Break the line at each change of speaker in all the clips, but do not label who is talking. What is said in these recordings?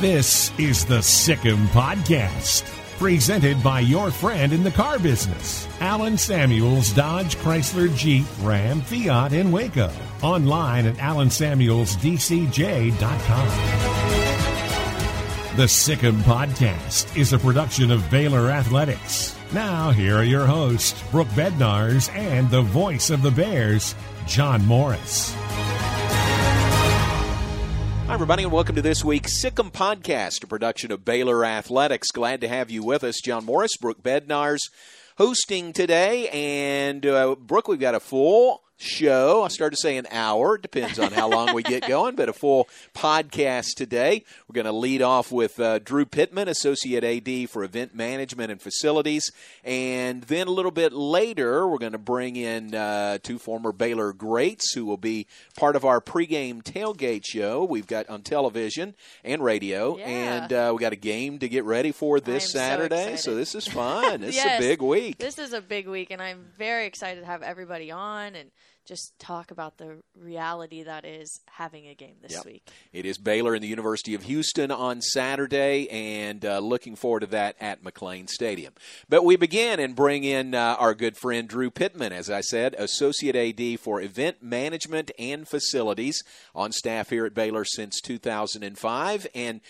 This is the Sic 'Em Podcast, presented by your friend in the car business, Allen Samuels Dodge Chrysler Jeep Ram Fiat in Waco. Online at alansamuelsdcj.com. The Sic 'Em Podcast is a production of Baylor Athletics. Now, here are your hosts, Brooke Bednarz and the voice of the Bears, John Morris.
Hi, everybody, and welcome to this week's Sic 'Em Podcast, a production of Baylor Athletics. Glad to have you with us. John Morris, Brooke Bednarz hosting today. And, uh, Brooke, we've got a full show. I started to say an hour. It Depends on how long we get going, but a full podcast today. We're going to lead off with uh, Drew Pittman, Associate AD for Event Management and Facilities. And then a little bit later, we're going to bring in uh, two former Baylor greats who will be part of our pregame tailgate show. We've got on television and radio,
Yeah.
and uh, we got a game to get ready for this
Saturday. so excited.
this is fun. This
Yes.
is a big week.
This is a big week, and I'm very excited to have everybody on and just talk about the reality that is having a game this
Yep.
week.
It is Baylor and the University of Houston on Saturday, and uh, looking forward to that at McLane Stadium. But we begin and bring in uh, our good friend Drew Pittman, as I said, Associate AD for Event Management and Facilities, on staff here at Baylor since 2005. And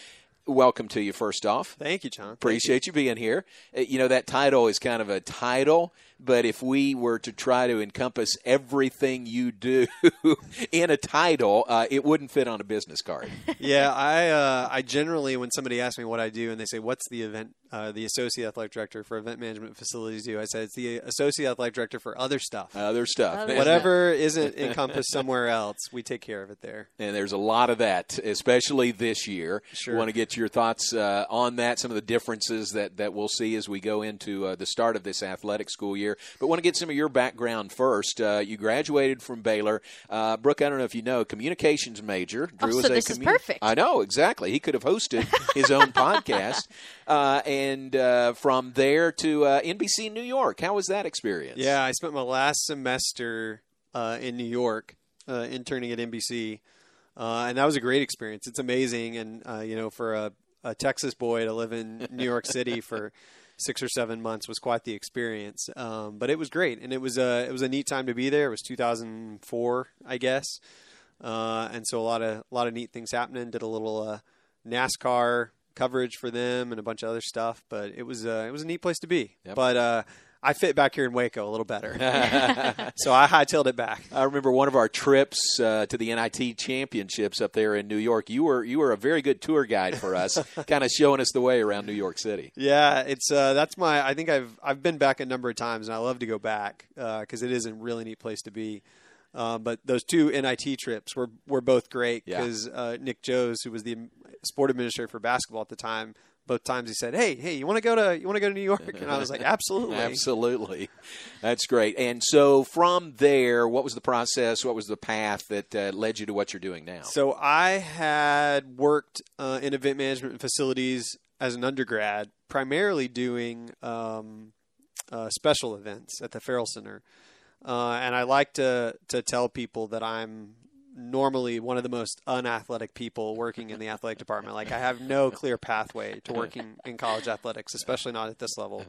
welcome to you, first off.
Thank you, John.
Appreciate you being here. Uh, You know, that title is kind of a title, but if we were to try to encompass everything you do in a title, uh, it wouldn't fit on a business card.
Yeah, I uh, I generally when somebody asks me what I do and they say what's the event uh, the associate athletic director for event management facilities do, I said it's the associate athletic director for other stuff.
Other stuff.
Other
And-
Whatever isn't encompassed somewhere else, we take care of it there.
And there's a lot of that, especially this year.
Sure.
Want to get your thoughts uh, on that, some of the differences that, that we'll see as we go into uh, the start of this athletic school year. But want to get some of your background first. Uh, you graduated from Baylor. Uh, Brooke, I don't know if you know, communications major.
Oh,
Drew
so
a
this is
commu-
perfect.
I know, exactly. He could have hosted his own podcast. Uh, and uh, from there to uh, NBC New York. How was that experience?
Yeah, I spent my last semester uh, in New York uh, interning at NBC, uh, and that was a great experience. It's amazing, and uh, you know, for a, a Texas boy to live in New York City for six or seven months was quite the experience. Um, but it was great, and it was a it was a neat time to be there. It was 2004, I guess, uh, and so a lot of a lot of neat things happening. Did a little uh, NASCAR coverage for them and a bunch of other stuff. But it was uh, it was a neat place to be.
Yep.
But uh, I fit back here in Waco a little better, so I hightailed it back.
I remember one of our trips uh, to the NIT championships up there in New York. You were you were a very good tour guide for us, kind of showing us the way around New York City.
Yeah, it's uh, that's my. I think I've I've been back a number of times, and I love to go back because it is a really neat place to be. Uh, but those two NIT trips were were both great
Yeah.
because uh, Nick Joos, who was the sport administrator for basketball at the time, both times he said, "Hey, hey, you want to go to you want to go to New York?" And I was like, "Absolutely,
Absolutely, that's great. And so from there, what was the process? What was the path that uh, led you to what you're doing now?
So I had worked uh, in event management and facilities as an undergrad, primarily doing um, uh, special events at the Ferrell Center, uh, and I like to to tell people that I'm normally one of the most unathletic people working in the athletic department. Like I have no clear pathway to working in college athletics, especially not at this level.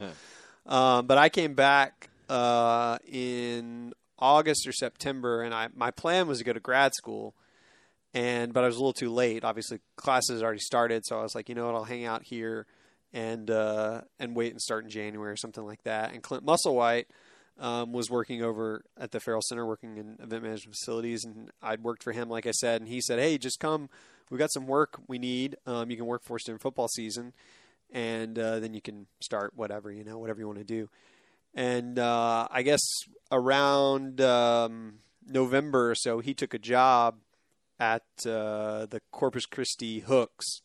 Um, but I came back uh, in August or September, and I my plan was to go to grad school and but I was a little too late. Obviously, classes already started, so I was like, you know what, I'll hang out here and uh, and wait and start in January or something like that. And Clint Musselwhite um, was working over at the Ferrell Center, working in event management facilities, and I'd worked for him, like I said, and he said, hey, just come. We got some work we need. Um, you can work for us during football season, and uh, then you can start whatever you know, whatever you want to do. And uh, I guess around um, November or so, he took a job at uh, the Corpus Christi Hooks,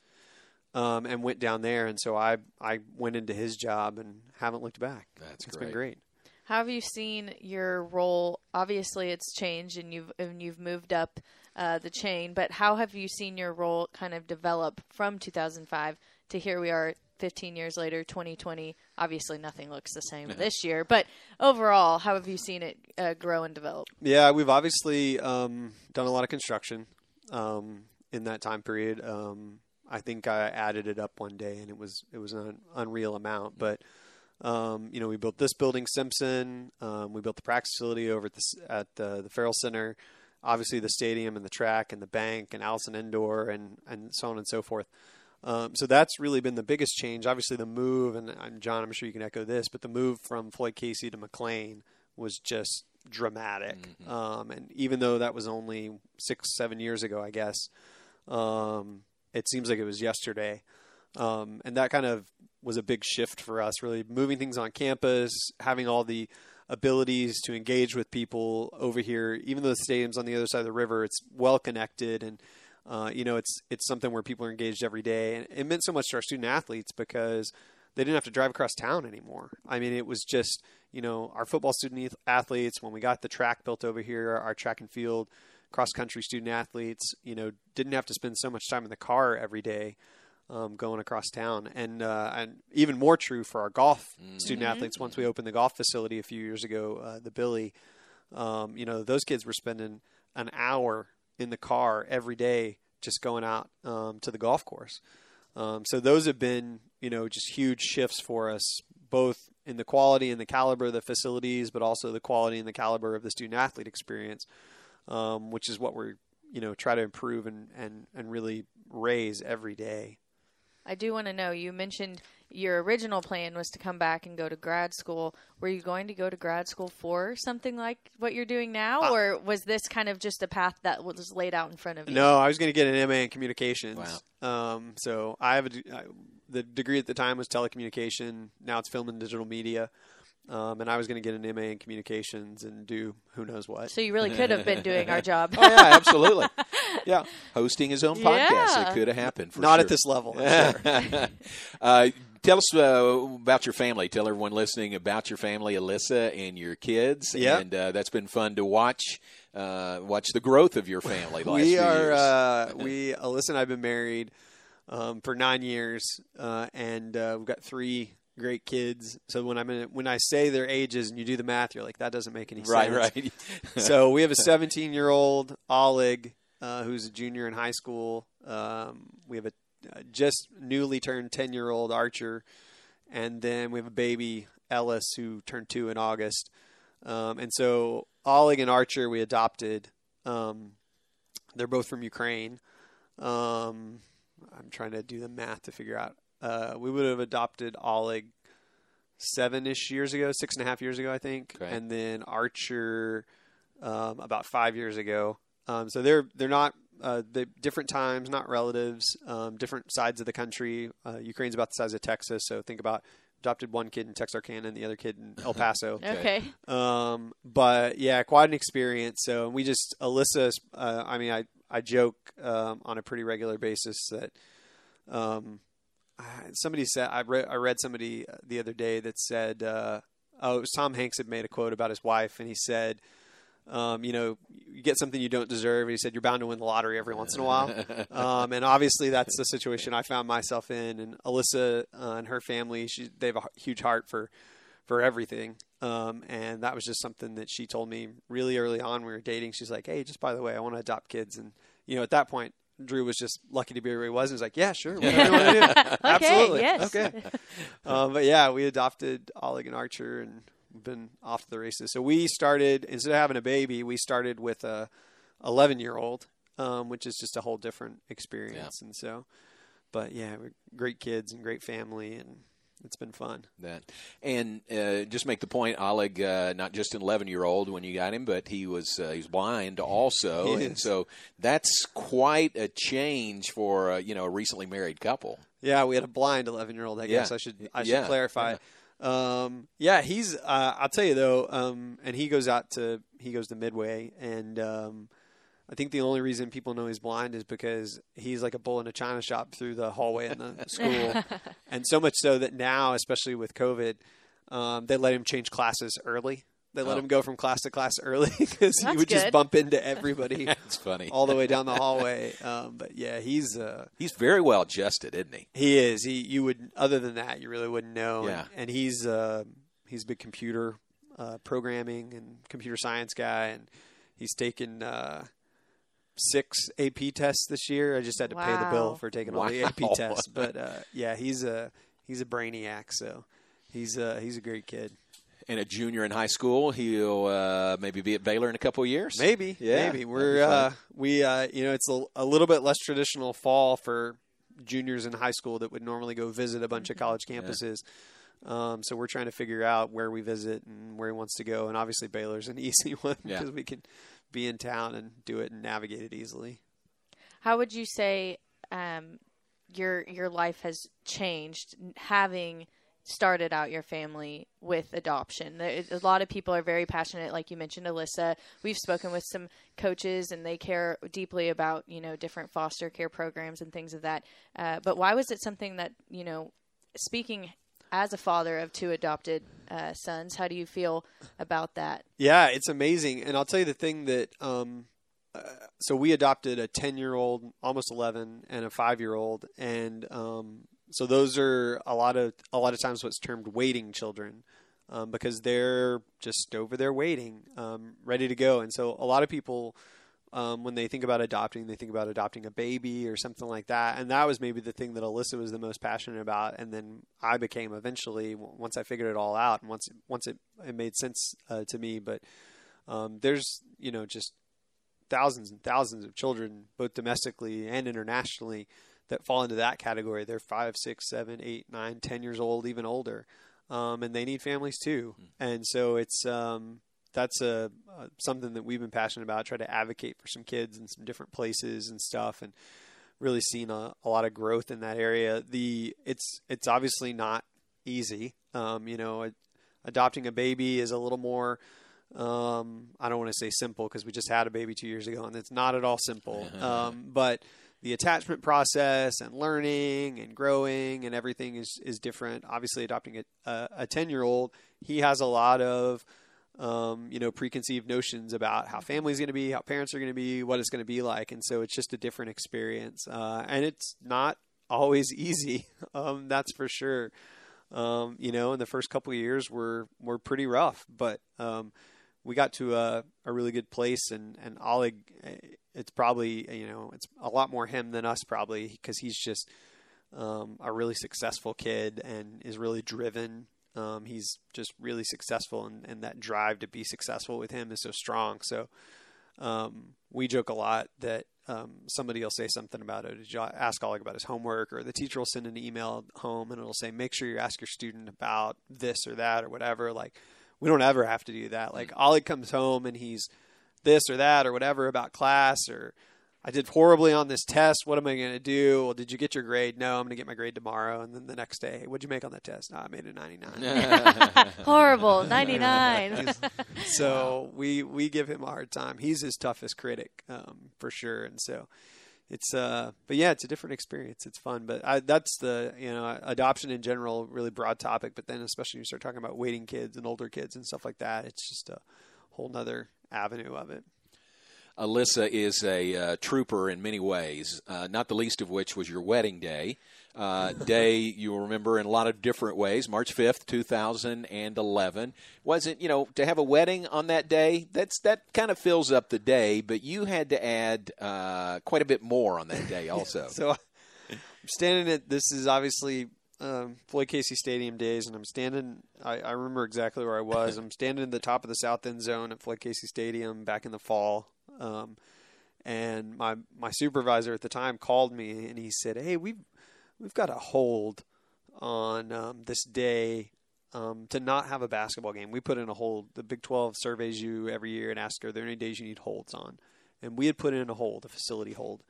um, and went down there. And so I I went into his job and haven't looked back.
That's
it's
great.
been great.
How have you seen your role? Obviously, it's changed, and you've and you've moved up uh, the chain. But how have you seen your role kind of develop from 2005 to here we are, 15 years later, 2020? Obviously, nothing looks the same this year. But overall, how have you seen it uh, grow and develop?
Yeah, we've obviously um, done a lot of construction um, in that time period. Um, I think I added it up one day, and it was it was an unreal amount. But um, you know, we built this building, Simpson. Um, we built the practice facility over at the at the, the Ferrell Center. Obviously, the stadium and the track and the bank and Allison Indoor and and so on and so forth. Um, so that's really been the biggest change. Obviously, the move, and, and John, I'm sure you can echo this, but the move from Floyd Casey to McLane was just dramatic. Um, and even though that was only six, seven years ago, I guess, um, it seems like it was yesterday. Um, and that kind of was a big shift for us, really moving things on campus, having all the abilities to engage with people over here. Even though the stadium's on the other side of the river, it's well connected and uh, you know, it's it's something where people are engaged every day, and it meant so much to our student athletes because they didn't have to drive across town anymore. I mean, it was just you know our football student athletes when we got the track built over here, our track and field cross country student athletes, you know, didn't have to spend so much time in the car every day. Um, going across town, and uh, and even more true for our golf student athletes. Once we opened the golf facility a few years ago, uh, the Billy, um, you know, those kids were spending an hour in the car every day just going out um, to the golf course. Um, so those have been, you know, just huge shifts for us, both in the quality and the caliber of the facilities, but also the quality and the caliber of the student athlete experience, um, which is what we're, you know, try to improve and, and, and really raise every day.
I do want to know. You mentioned your original plan was to come back and go to grad school. Were you going to go to grad school for something like what you're doing now,
Uh,
or was this kind of just a path that was laid out in front of you?
No, I was going to get an MA in communications. Um, so I have a, the degree at the time was telecommunication. Now it's film and digital media. Um, and I was going to get an MA in communications and do who knows what.
So you really could have been doing our job.
Oh yeah, absolutely. Yeah, hosting his own podcast.
Yeah.
It could have happened. For
Not
sure.
at this level. I'm sure.
uh, tell us uh, about your family. Tell everyone listening about your family, Alyssa, and your kids.
Yep.
And uh, that's been fun to watch. Uh, watch the growth of your family. The last
we
few
are
years.
uh, we Alyssa and I've been married um, for nine years, uh, and uh, we've got three great kids. So when I'm in, when I say their ages and you do the math, you're like that doesn't make any
right,
sense.
right. right.
so we have a 17 year old Oleg uh, who's a junior in high school. Um, we have a uh, just newly turned 10 year old Archer, and then we have a baby Ellis who turned two in August. Um, and so Oleg and Archer we adopted. Um, they're both from Ukraine. Um, I'm trying to do the math to figure out. Uh, we would have adopted Oleg seven ish years ago, six and a half years ago, I think,
Okay.
and then Archer um, about five years ago. Um, so they're they're not uh, they different times, not relatives, um, different sides of the country. Uh, Ukraine's about the size of Texas, so think about adopted one kid in Texarkana and the other kid in El Paso.
Okay.
Um, but yeah, quite an experience. So we just Alyssa. Uh, I mean, I I joke um, on a pretty regular basis that um, I- somebody said I read I read somebody the other day that said uh, oh it was Tom Hanks had made a quote about his wife and he said. Um, you know, you get something you don't deserve. And he said, "You're bound to win the lottery every once in a while." um, and obviously, that's the situation I found myself in. And Alyssa uh, and her family, she they have a huge heart for for everything. Um, and that was just something that she told me really early on when we were dating. She's like, "Hey, just by the way, I want to adopt kids." And you know, at that point, Drew was just lucky to be where he was. And he was like, "Yeah, sure, whatever you want to do, absolutely,
yes.
okay." um, but yeah, we adopted Oleg and Archer, and been off to the races. So we started instead of having a baby, we started with a 11 year old, um, which is just a whole different experience. And so, but yeah, we're great kids and great family, and it's been fun.
that. And uh, just make the point, Oleg, uh, not just an 11 year old when you got him, but he was uh, he's blind also,
He
and so that's quite a change for uh, you know a recently married couple.
Yeah, we had a blind 11 year old. I guess
Yeah.
I should I should
Yeah,
clarify. Um, yeah, he's. Uh, I'll tell you though, um, and he goes out to he goes to Midway, and um, I think the only reason people know he's blind is because he's like a bull in a china shop through the hallway in the school, and so much so that now, especially with COVID, um, they let him change classes early. They let
Oh.
him go from class to class early because he
That's
would just bump into everybody
That's funny.
all the way down the hallway. Um, but yeah, he's uh,
He's very well adjusted, isn't he?
he is. He you would other than that you really wouldn't know.
Yeah.
And, and he's uh, he's a big computer uh, programming and computer science guy, and he's taken uh, six AP tests this year. I just had to pay the bill for taking all the AP tests. But uh, yeah, he's a he's a brainiac. So he's a, he's a great kid.
And a junior in high school, he'll uh, maybe be at Baylor in a couple of years.
Maybe,
Yeah,
maybe we're uh, we uh, you know it's a, a little bit less traditional fall for juniors in high school that would normally go visit a bunch of college campuses. Um, so we're trying to figure out where we visit and where he wants to go, and obviously Baylor's an easy one
Yeah.
because we can be in town and do it and navigate it easily.
How would you say um, your your life has changed having started out your family with adoption? A lot of people are very passionate, like you mentioned, Alyssa. We've spoken with some coaches, and they care deeply about you know different foster care programs and things of that. Uh, but why was it something that you know, speaking as a father of two adopted uh, sons, how do you feel about that?
Yeah, it's amazing. And I'll tell you the thing that um, uh, so we adopted a 10 year old, almost 11, and a five year old. And um, so those are a lot of a lot of times what's termed waiting children um, because they're just over there waiting, um, ready to go. And so a lot of people. Um, when they think about adopting, they think about adopting a baby or something like that, and that was maybe the thing that Alyssa was the most passionate about. And then I became eventually once I figured it all out, and once once it, it made sense uh, to me. But um, there's you know just thousands and thousands of children, both domestically and internationally, that fall into that category. They're five, six, seven, eight, nine, ten years old, even older, um, and they need families too. And so it's um, that's a uh, something that we've been passionate about. Try to advocate for some kids in some different places and stuff, and really seen a, a lot of growth in that area. The it's it's obviously not easy. Um, you know, adopting a baby is a little more um, I don't want to say simple because we just had a baby two years ago and it's not at all simple. Um, but the attachment process and learning and growing and everything is, is different. Obviously, adopting a, 10 year old, he has a lot of, um, you know, preconceived notions about how family's going to be, how parents are going to be, what it's going to be like. And so it's just a different experience. Uh, and it's not always easy. Um, that's for sure. Um, you know, in the first couple of years were, were pretty rough, but, um, we got to a, a really good place and, and Oleg, eh, it's probably, you know, it's a lot more him than us probably because he's just, um, a really successful kid and is really driven. Um, he's just really successful and, and that drive to be successful with him is so strong. So, um, we joke a lot that, um, somebody will say something about it. Did you ask Oleg about his homework or the teacher will send an email home and it'll say, make sure you ask your student about this or that or whatever. Like, we don't ever have to do that. Like Oleg comes home and he's this or that or whatever about class or I did horribly on this test. What am I going to do? Well, did you get your grade? No, I'm going to get my grade tomorrow. And then the next day, hey, what'd you make on that test? No, I made a 99.
Horrible, ninety nine.
so we we give him a hard time. He's his toughest critic um, for sure. And so it's uh, but yeah, it's a different experience. It's fun, but I, that's the you know adoption in general, really broad topic. But then especially when you start talking about waiting kids and older kids and stuff like that, it's just a whole nother avenue of it.
Alyssa is a uh, trooper in many ways, uh, not the least of which was your wedding day. Uh, day you'll remember in a lot of different ways. March fifth, two thousand and eleven. Wasn't you know to have a wedding on that day? That's that kind of fills up the day, but you had to add uh, quite a bit more on that day also.
So I'm standing at this is obviously um, Floyd Casey Stadium days, and I'm standing. I, I remember exactly where I was. I'm standing in the top of the south end zone at Floyd Casey Stadium back in the fall. Um, and my my supervisor at the time called me and he said, "Hey, we've we've got a hold on um, this day um, to not have a basketball game. We put in a hold. The Big 12 surveys you every year and ask, are there any days you need holds on? And we had put in a hold, a facility hold.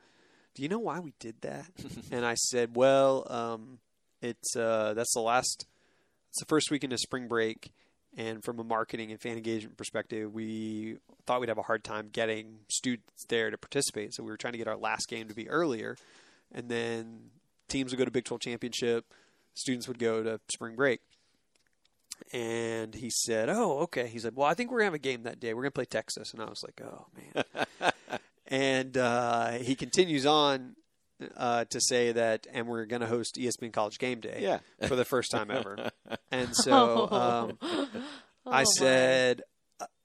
Do you know why we did that? and I said, well, um, it's uh, that's the last, it's the first weekend of spring break, And from a marketing and fan engagement perspective, we thought we'd have a hard time getting students there to participate. So we were trying to get our last game to be earlier, and then teams would go to Big 12 championship, students would go to spring break. And he said, "Oh, okay." He said, "Well, I think we're gonna have a game that day. We're gonna play Texas." And I was like, "Oh man." and uh, he continues on uh, to say that, and we're going to host ESPN College Game Day
Yeah.
for the first time ever. and so um, I said,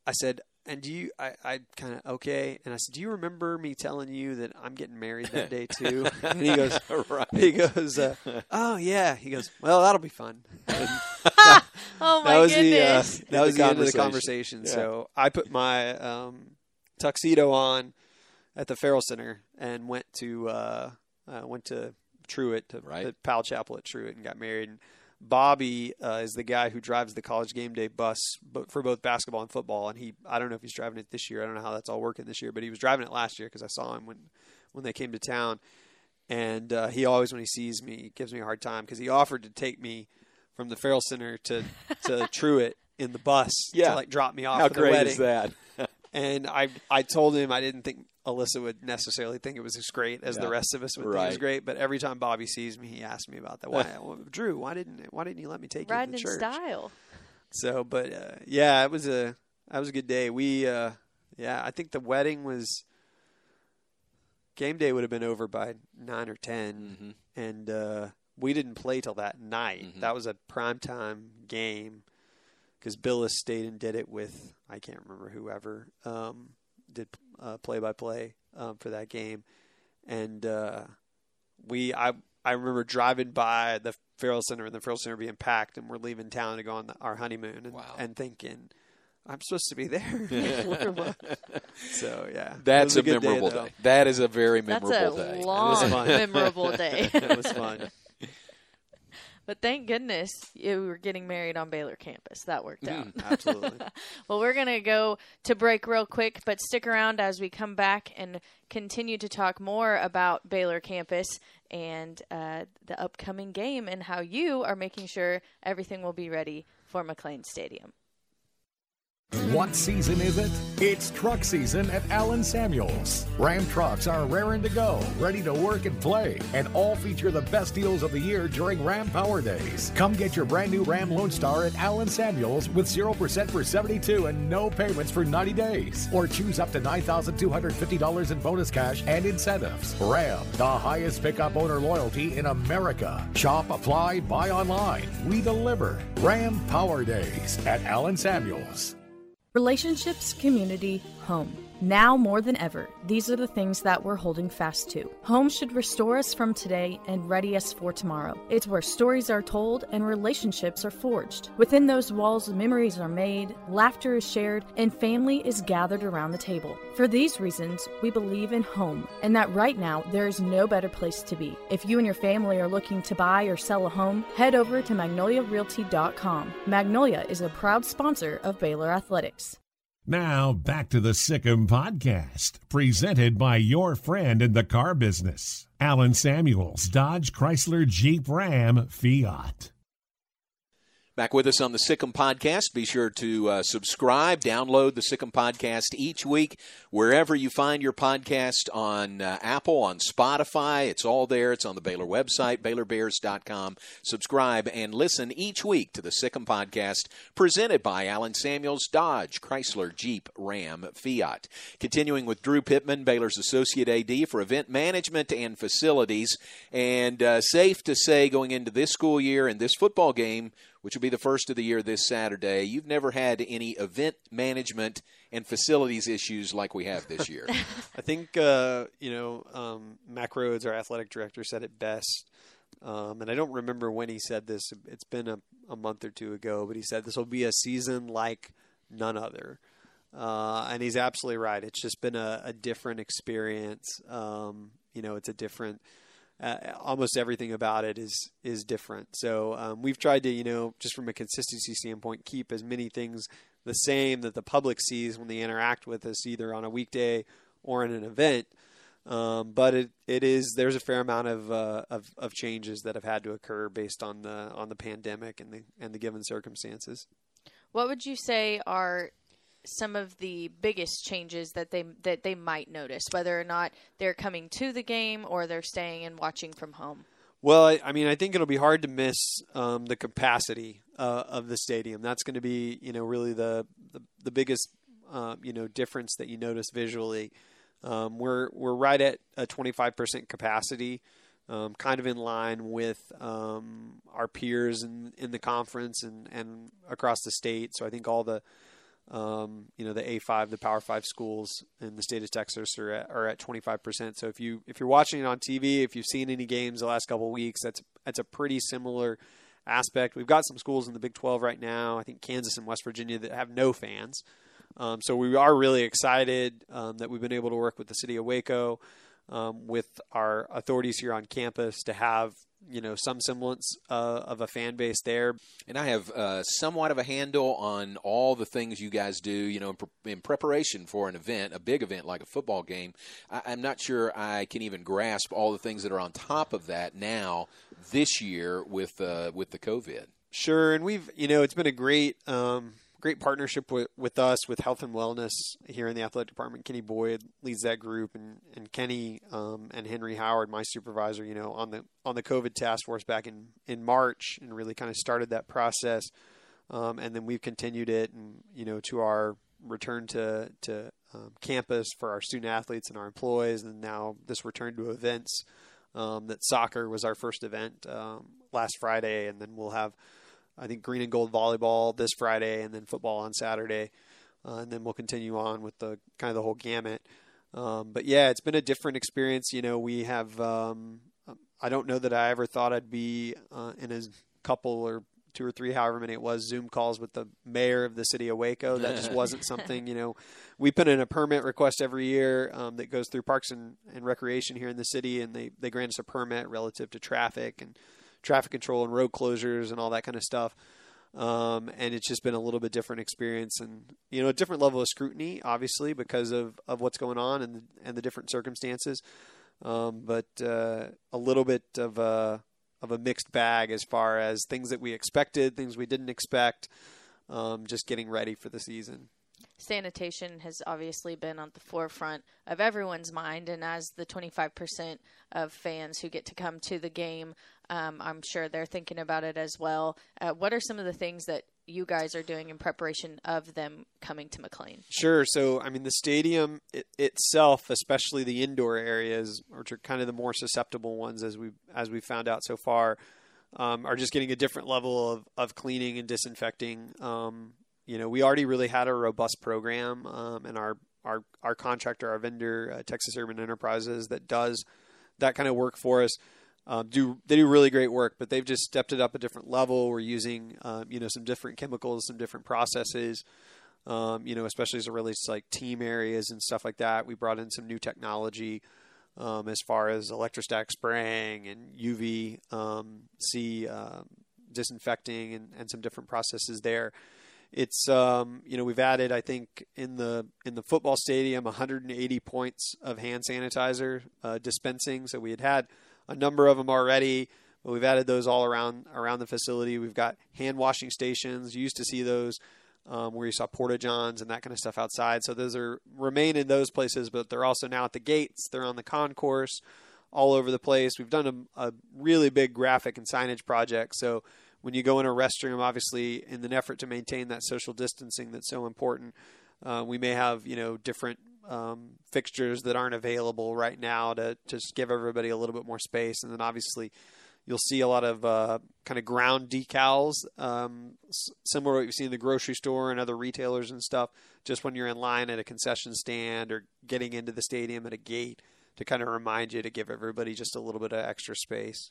I said, and do you? I, I kind of okay. And I said, do you remember me telling you that I'm getting married that day too? and he goes,
right.
he goes, uh, oh yeah. He goes, well, that'll be fun. And
Oh my
that was
goodness.
the uh, that was
The
the, end of the
conversation.
conversation.
Yeah.
So I put my um, tuxedo on at the Ferrell Center and went to uh, uh, went to Truett to
Right.
the Powell Chapel at Truett and got married. And Bobby uh, is the guy who drives the college game day bus for both basketball and football. And he I don't know if he's driving it this year. I don't know how that's all working this year, but he was driving it last year because I saw him when when they came to town. And uh, he always, when he sees me, gives me a hard time because he offered to take me from the Ferrell Center to to Truett in the bus
Yeah.
to like drop me off
How
at the
great
wedding.
is that?
And I I told him I didn't think Alyssa would necessarily think it was as great as
Yeah.
the rest of us would think it was great. But every time Bobby sees me, he asks me about that. Why, well, Drew? Why didn't Why didn't you let me take
Riding
you
in
to church?
style.
So, but uh, yeah, it was a that was a good day. We uh, yeah, I think the wedding was game day would have been over by nine or 10
Mhm.
and uh, we didn't play till that night.
Mhm.
That was a primetime game because Billis stayed and did it with I can't remember whoever um, did play by play for that game, and uh, we I I remember driving by the Ferrell Center and the Ferrell Center being packed, and we're leaving town to go on the, our honeymoon, and,
Wow.
and thinking. I'm supposed to be there. Where am I? so yeah,
That's
was
a, memorable
though.
day, That is a very memorable
That's
memorable
a
day.
long,
fun.
memorable day.
it was fun.
But thank goodness you were getting married on Baylor campus. That worked out.
Absolutely.
Well, we're going to go to break real quick, but stick around as we come back and continue to talk more about Baylor campus and uh, the upcoming game and how you are making sure everything will be ready for McLane Stadium.
What season is it? It's truck season at Allen Samuels. Ram trucks are raring to go, ready to work and play, and all feature the best deals of the year during Ram Power Days. Come get your brand new Ram Lone Star at Allen Samuels with 0% for 72 and no payments for 90 days. Or choose up to $9,250 in bonus cash and incentives. Ram, the highest pickup owner loyalty in America. Shop, apply, buy online. We deliver. Ram Power Days at Allen Samuels.
Relationships, community, home. Now more than ever, these are the things that we're holding fast to. Home should restore us from today and ready us for tomorrow. It's where stories are told and relationships are forged. Within those walls, memories are made, laughter is shared, and family is gathered around the table. For these reasons, we believe in home, and that right now there is no better place to be. If you and your family are looking to buy or sell a home, head over to magnoliarealty.com. Magnolia is a proud sponsor of Baylor Athletics.
Now, back to the Sic 'Em podcast, presented by your friend in the car business, Allen Samuels, Dodge Chrysler Jeep Ram Fiat.
Back with us on the Sic 'Em Podcast. Be sure to uh, subscribe, download the Sic 'Em Podcast each week, wherever you find your podcast on uh, Apple, on Spotify. It's all there. It's on the Baylor website, BaylorBears.com. Subscribe and listen each week to the Sic 'Em Podcast, presented by Allen Samuels, Dodge, Chrysler, Jeep, Ram, Fiat. Continuing with Drew Pittman, Baylor's Associate AD for Event Management and Facilities. And uh, safe to say, going into this school year and this football game, which will be the first of the year this Saturday. You've never had any event management and facilities issues like we have this year.
I think uh, you know um, Mac Rhodes, our athletic director, said it best, um, and I don't remember when he said this. It's been a, a month or two ago, but he said this will be a season like none other, uh, and he's absolutely right. It's just been a, a different experience. Um, you know, it's a different. Uh, almost everything about it is is different. So um, we've tried to, you know, just from a consistency standpoint, keep as many things the same that the public sees when they interact with us, either on a weekday or in an event. Um, but it, it is there's a fair amount of, uh, of of changes that have had to occur based on the on the pandemic and the and the given circumstances.
What would you say are some of the biggest changes that they that they might notice, whether or not they're coming to the game or they're staying and watching from home?
Well, I, I mean, I think it'll be hard to miss um, the capacity uh, of the stadium. That's going to be, you know, really the the, the biggest, uh, you know, difference that you notice visually. Um, we're we're right at a 25% capacity, um, kind of in line with um, our peers in in the conference and and across the state. So I think all the um, you know the A5, the Power Five schools in the state of Texas are at, are at 25%. So if you if you're watching it on TV, if you've seen any games the last couple weeks, that's that's a pretty similar aspect. We've got some schools in the Big 12 right now. I think Kansas and West Virginia that have no fans. Um, so we are really excited um, that we've been able to work with the city of Waco, um, with our authorities here on campus to have you know some semblance uh, of a fan base there.
And I have uh, somewhat of a handle on all the things you guys do. You know, in, pre- in preparation for an event, a big event like a football game. I- I'm not sure I can even grasp all the things that are on top of that now this year with uh, with the COVID.
Sure, and we've you know it's been a great um, great partnership with, with us with health and wellness here in the athletic department. Kenny Boyd leads that group, and and Kenny um, and Henry Howard, my supervisor, you know, on the on the COVID task force back in in March, and really kind of started that process. Um, and then we've continued it, and you know, to our return to to um, campus for our student athletes and our employees, and now this return to events. Um, that soccer was our first event um, last Friday, and then we'll have I think green and gold volleyball this Friday, and then football on Saturday, uh, and then we'll continue on with the kind of the whole gamut. Um, but yeah, it's been a different experience. You know, we have. Um, I don't know that I ever thought I'd be uh, in a couple or two or three, however many it was, Zoom calls with the mayor of the city of Waco. That just wasn't something, you know, we put in a permit request every year um, that goes through Parks and, and Recreation here in the city, and they, they grant us a permit relative to traffic and traffic control and road closures and all that kind of stuff. Um, and it's just been a little bit different experience and you know a different level of scrutiny obviously because of, of what's going on and and the different circumstances um, but uh, a little bit of a of a mixed bag as far as things that we expected things we didn't expect um, just getting ready for the season
sanitation has obviously been on the forefront of everyone's mind, and as the 25% of fans who get to come to the game, um, I'm sure they're thinking about it as well. Uh, what are some of the things that you guys are doing in preparation of them coming to McLane?
Sure. So, I mean, the stadium it, itself, especially the indoor areas, which are kind of the more susceptible ones, as we as we found out so far, um, are just getting a different level of, of cleaning and disinfecting. Um, you know, we already really had a robust program, um, and our our our contractor, our vendor, uh, Texas Urban Enterprises, that does that kind of work for us um, do they do really great work, but they've just stepped it up a different level. We're using um, you know some different chemicals, some different processes. Um, you know, especially as it relates to like team areas and stuff like that. We brought in some new technology um, as far as electrostatic spraying and UV um, C um, disinfecting and, and some different processes there. It's um, you know we've added I think in the in the football stadium 180 points of hand sanitizer uh, dispensing. So we had had a number of them already, but we've added those all around around the facility. We've got hand washing stations. You used to see those um, where you saw porta johns and that kind of stuff outside. So those are remain in those places, but they're also now at the gates. They're on the concourse, all over the place. We've done a, a really big graphic and signage project. So when you go in a restroom, obviously, in an effort to maintain that social distancing that's so important, uh, we may have you know different um, fixtures that aren't available right now to just give everybody a little bit more space. And then obviously, you'll see a lot of uh, kind of ground decals, um, similar to what you see in the grocery store and other retailers and stuff. Just when you're in line at a concession stand or getting into the stadium at a gate, to kind of remind you to give everybody just a little bit of extra space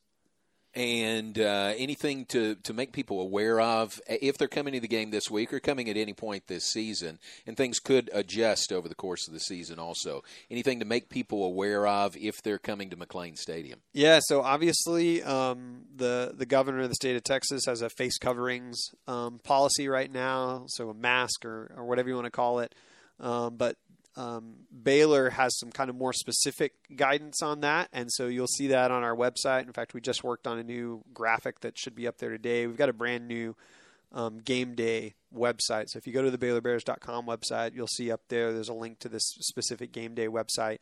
and uh, anything to, to make people aware of if they're coming to the game this week or coming at any point this season, and things could adjust over the course of the season also. Anything to make people aware of if they're coming to McLane Stadium?
Yeah, so obviously um, the the governor of the state of Texas has a face coverings um, policy right now, so a mask or, or whatever you want to call it. Um, but um, Baylor has some kind of more specific guidance on that, and so you'll see that on our website. In fact, we just worked on a new graphic that should be up there today. We've got a brand new um, game day website. So if you go to the BaylorBears.com website, you'll see up there there's a link to this specific game day website,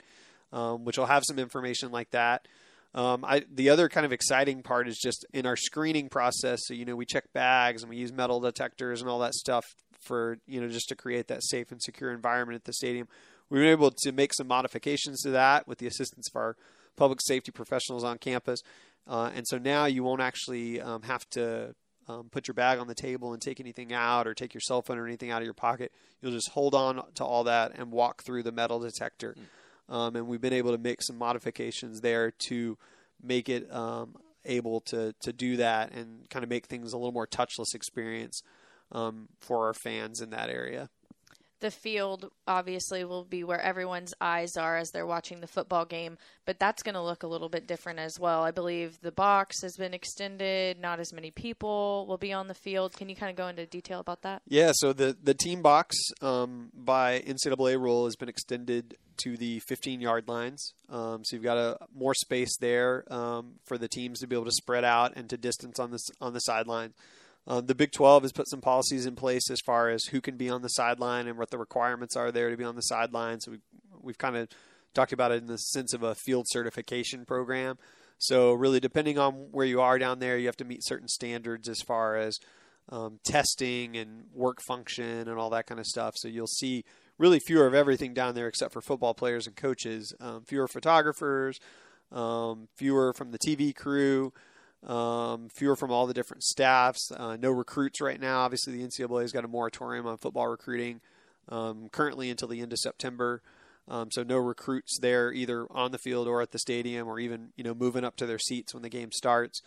um, which will have some information like that. Um, I, the other kind of exciting part is just in our screening process. So you know we check bags and we use metal detectors and all that stuff for you know just to create that safe and secure environment at the stadium. We've been able to make some modifications to that with the assistance of our public safety professionals on campus. Uh, and so now you won't actually um, have to um, put your bag on the table and take anything out or take your cell phone or anything out of your pocket. You'll just hold on to all that and walk through the metal detector. Mm. Um, and we've been able to make some modifications there to make it um, able to, to do that and kind of make things a little more touchless experience um, for our fans in that area
the field obviously will be where everyone's eyes are as they're watching the football game, but that's going to look a little bit different as well. I believe the box has been extended, not as many people will be on the field. Can you kind of go into detail about that?
Yeah, so the, the team box um, by NCAA rule has been extended to the 15 yard lines. Um, so you've got a more space there um, for the teams to be able to spread out and to distance on this on the sideline. Uh, the Big 12 has put some policies in place as far as who can be on the sideline and what the requirements are there to be on the sideline. So we've, we've kind of talked about it in the sense of a field certification program. So really, depending on where you are down there, you have to meet certain standards as far as um, testing and work function and all that kind of stuff. So you'll see really fewer of everything down there except for football players and coaches. Um, fewer photographers, um, fewer from the TV crew um, fewer from all the different staffs. Uh, no recruits right now. Obviously, the NCAA has got a moratorium on football recruiting um, currently until the end of September. Um, so no recruits there either on the field or at the stadium, or even you know moving up to their seats when the game starts.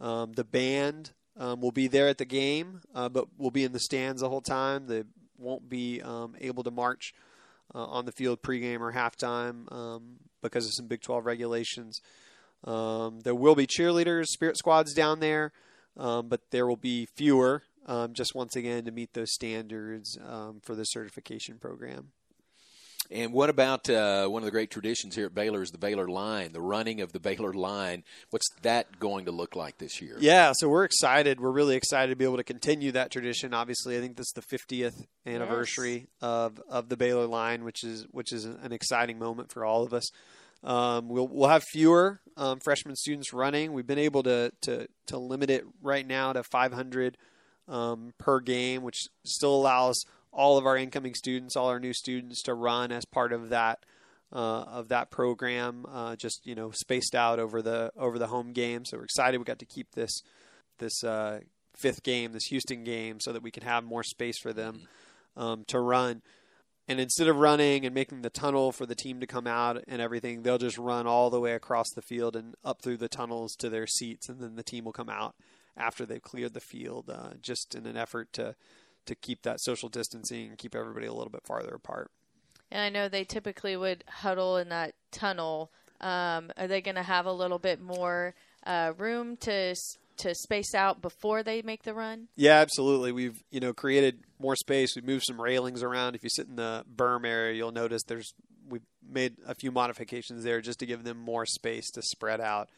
Um, the band um, will be there at the game, uh, but will be in the stands the whole time. They won't be um, able to march uh, on the field pregame or halftime because of some Big 12 regulations. Um, there will be cheerleaders, spirit squads down there, um, but there will be fewer, um, just once again to meet those standards um, for the certification program.
And what about uh, one of the great traditions here at Baylor is the Baylor line, the running of the Baylor line. What's that going to look like this year?
Yeah, so we're excited. We're really excited to be able to continue that tradition. Obviously, I think this is the 50th anniversary yes. of, of the Baylor line, which is which is an exciting moment for all of us. Um, we'll we'll have fewer um, freshman students running. We've been able to to to limit it right now to 500 um, per game, which still allows all of our incoming students, all our new students, to run as part of that uh, of that program. Uh, just you know, spaced out over the over the home game. So we're excited. We got to keep this this uh, fifth game, this Houston game, so that we can have more space for them um, to run. And instead of running and making the tunnel for the team to come out and everything, they'll just run all the way across the field and up through the tunnels to their seats, and then the team will come out after they've cleared the field, uh, just in an effort to to keep that social distancing and keep everybody a little bit farther apart.
And I know they typically would huddle in that tunnel. Um, are they going to have a little bit more uh, room to to space out before they make the run?
Yeah, absolutely. We've you know created more space. We've moved some railings around. If you sit in the berm area, you'll notice there's we've made a few modifications there just to give them more space to spread out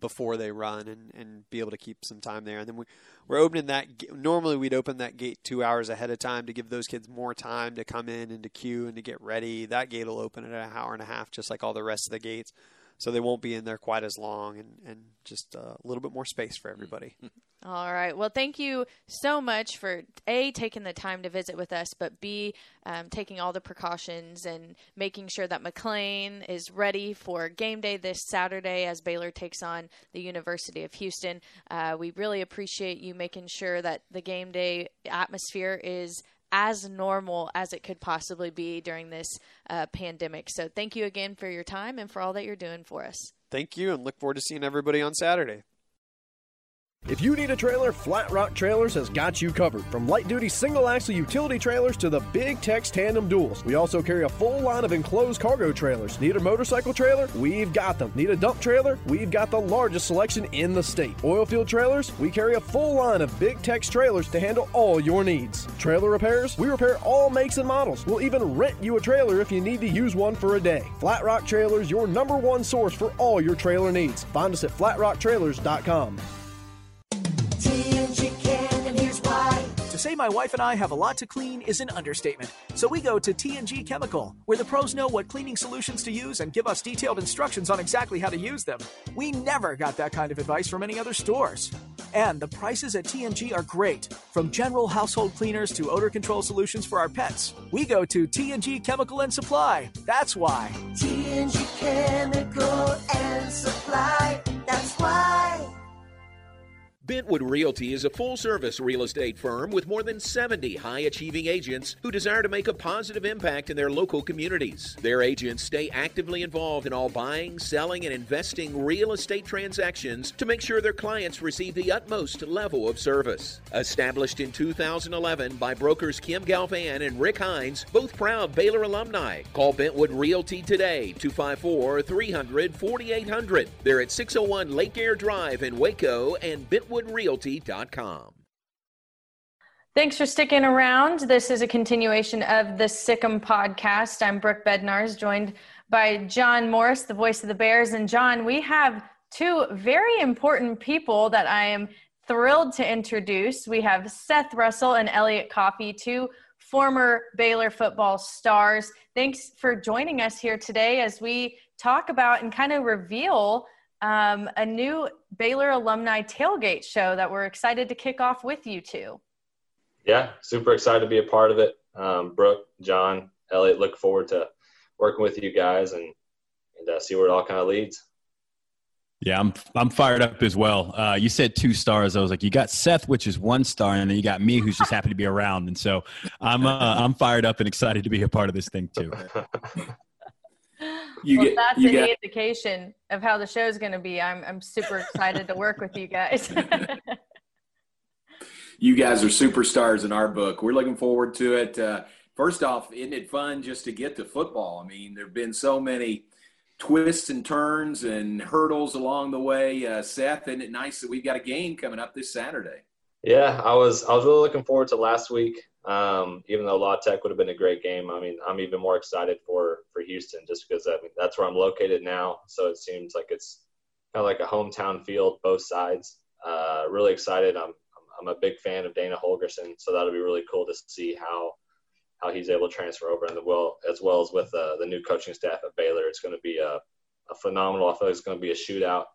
before they run and, and be able to keep some time there. And then we, we're opening that. Normally, we'd open that gate two hours ahead of time to give those kids more time to come in and to queue and to get ready. That gate will open at an hour and a half, just like all the rest of the gates so they won't be in there quite as long and, and just a little bit more space for everybody.
All right. Well, thank you so much for A, taking the time to visit with us, but B, um, taking all the precautions and making sure that McLane is ready for game day this Saturday as Baylor takes on the University of Houston. Uh, we really appreciate you making sure that the game day atmosphere is as normal as it could possibly be during this uh, pandemic. So thank you again for your time and for all that you're doing for us.
Thank you, and look forward to seeing everybody on Saturday.
If you need a trailer, Flat Rock Trailers has got you covered. From light duty single axle utility trailers to the big Tex tandem duals. We also carry a full line of enclosed cargo trailers. Need a motorcycle trailer? We've got them. Need a dump trailer? We've got the largest selection in the state. Oilfield trailers? We carry a full line of big Tex trailers to handle all your needs. Trailer repairs? We repair all makes and models. We'll even rent you a trailer if you need to use one for a day. Flat Rock Trailers, your number one source for all your trailer needs. Find us at flatrocktrailers.com.
say my wife and I have a lot to clean is an understatement. So we go to TNG Chemical, where the pros know what cleaning solutions to use and give us detailed instructions on exactly how to use them. We never got that kind of advice from any other stores. And the prices at TNG are great, from general household cleaners to odor control solutions for our pets. We go to TNG Chemical and Supply. That's why.
TNG Chemical and Supply. That's why.
Bentwood Realty is a full service real estate firm with more than 70 high achieving agents who desire to make a positive impact in their local communities. Their agents stay actively involved in all buying, selling, and investing real estate transactions to make sure their clients receive the utmost level of service. Established in 2011 by brokers Kim Galvan and Rick Hines, both proud Baylor alumni. Call Bentwood Realty today, 254 300 4800. They're at 601 Lake Air Drive in Waco and Bentwood BentwoodRealty.com.
Thanks for sticking around. This is a continuation of the Sic 'Em podcast. I'm Brooke Bednarz, joined by John Morris, the voice of the Bears. And John, we have two very important people that I am thrilled to introduce. We have Seth Russell and Elliot Coffey, two former Baylor football stars. Thanks for joining us here today as we talk about and kind of reveal um, a new Baylor alumni tailgate show that we're excited to kick off with you two.
Yeah, super excited to be a part of it. Um, Brooke, John, Elliot, look forward to working with you guys and, and uh, see where it all kind of leads.
Yeah, I'm I'm fired up as well. Uh, you said two stars. I was like, you got Seth, which is one star, and then you got me, who's just happy to be around. And so I'm uh, I'm fired up and excited to be a part of this thing too.
you well, get, that's you an get, indication of how the show is going to be. I'm I'm super excited to work with you guys.
you guys are superstars in our book. We're looking forward to it. Uh, first off, isn't it fun just to get to football? I mean, there've been so many twists and turns and hurdles along the way. Uh, Seth, isn't it nice that we've got a game coming up this Saturday?
Yeah, I was I was really looking forward to last week. Um, even though La Tech would have been a great game, I mean, I'm even more excited for for Houston just because I mean, that's where I'm located now. So it seems like it's kind of like a hometown field, both sides. Uh, really excited. I'm I'm a big fan of Dana Holgorsen, so that'll be really cool to see how how he's able to transfer over, and the well as well as with uh, the new coaching staff at Baylor. It's going to be a, a phenomenal. I feel like it's going to be a shootout,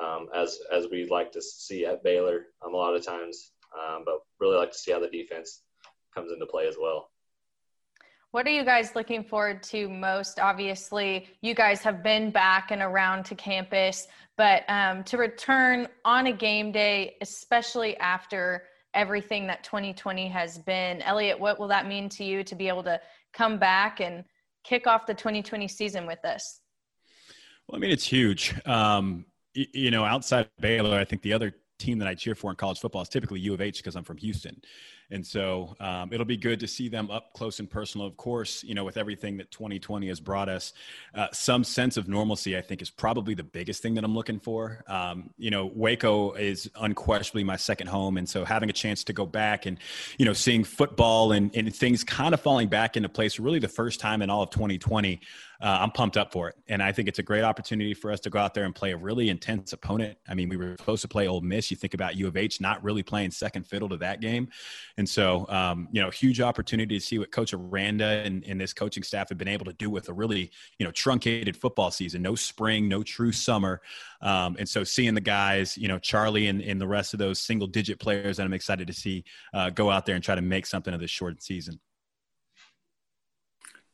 um, as as we like to see at Baylor um, a lot of times. Um, but really like to see how the defense comes into play as well.
What are you guys looking forward to most? Obviously, you guys have been back and around to campus, but um, to return on a game day, especially after everything that 2020 has been. Elliot, what will that mean to you to be able to come back and kick off the 2020 season with us?
Well, I mean, it's huge. Um, you know, outside Baylor, I think the other team that I cheer for in college football is typically U of H because I'm from Houston. And so um, it'll be good to see them up close and personal. Of course, you know, with everything that 2020 has brought us, uh, some sense of normalcy, I think, is probably the biggest thing that I'm looking for. Um, you know, Waco is unquestionably my second home. And so having a chance to go back and, you know, seeing football and, and things kind of falling back into place really the first time in all of 2020 uh, I'm pumped up for it. And I think it's a great opportunity for us to go out there and play a really intense opponent. I mean, we were supposed to play Ole Miss. You think about U of H not really playing second fiddle to that game. And so, um, you know, huge opportunity to see what Coach Aranda and, and this coaching staff have been able to do with a really, you know, truncated football season. No spring, no true summer. Um, and so seeing the guys, you know, Charlie and, and the rest of those single digit players that I'm excited to see uh, go out there and try to make something of this short season.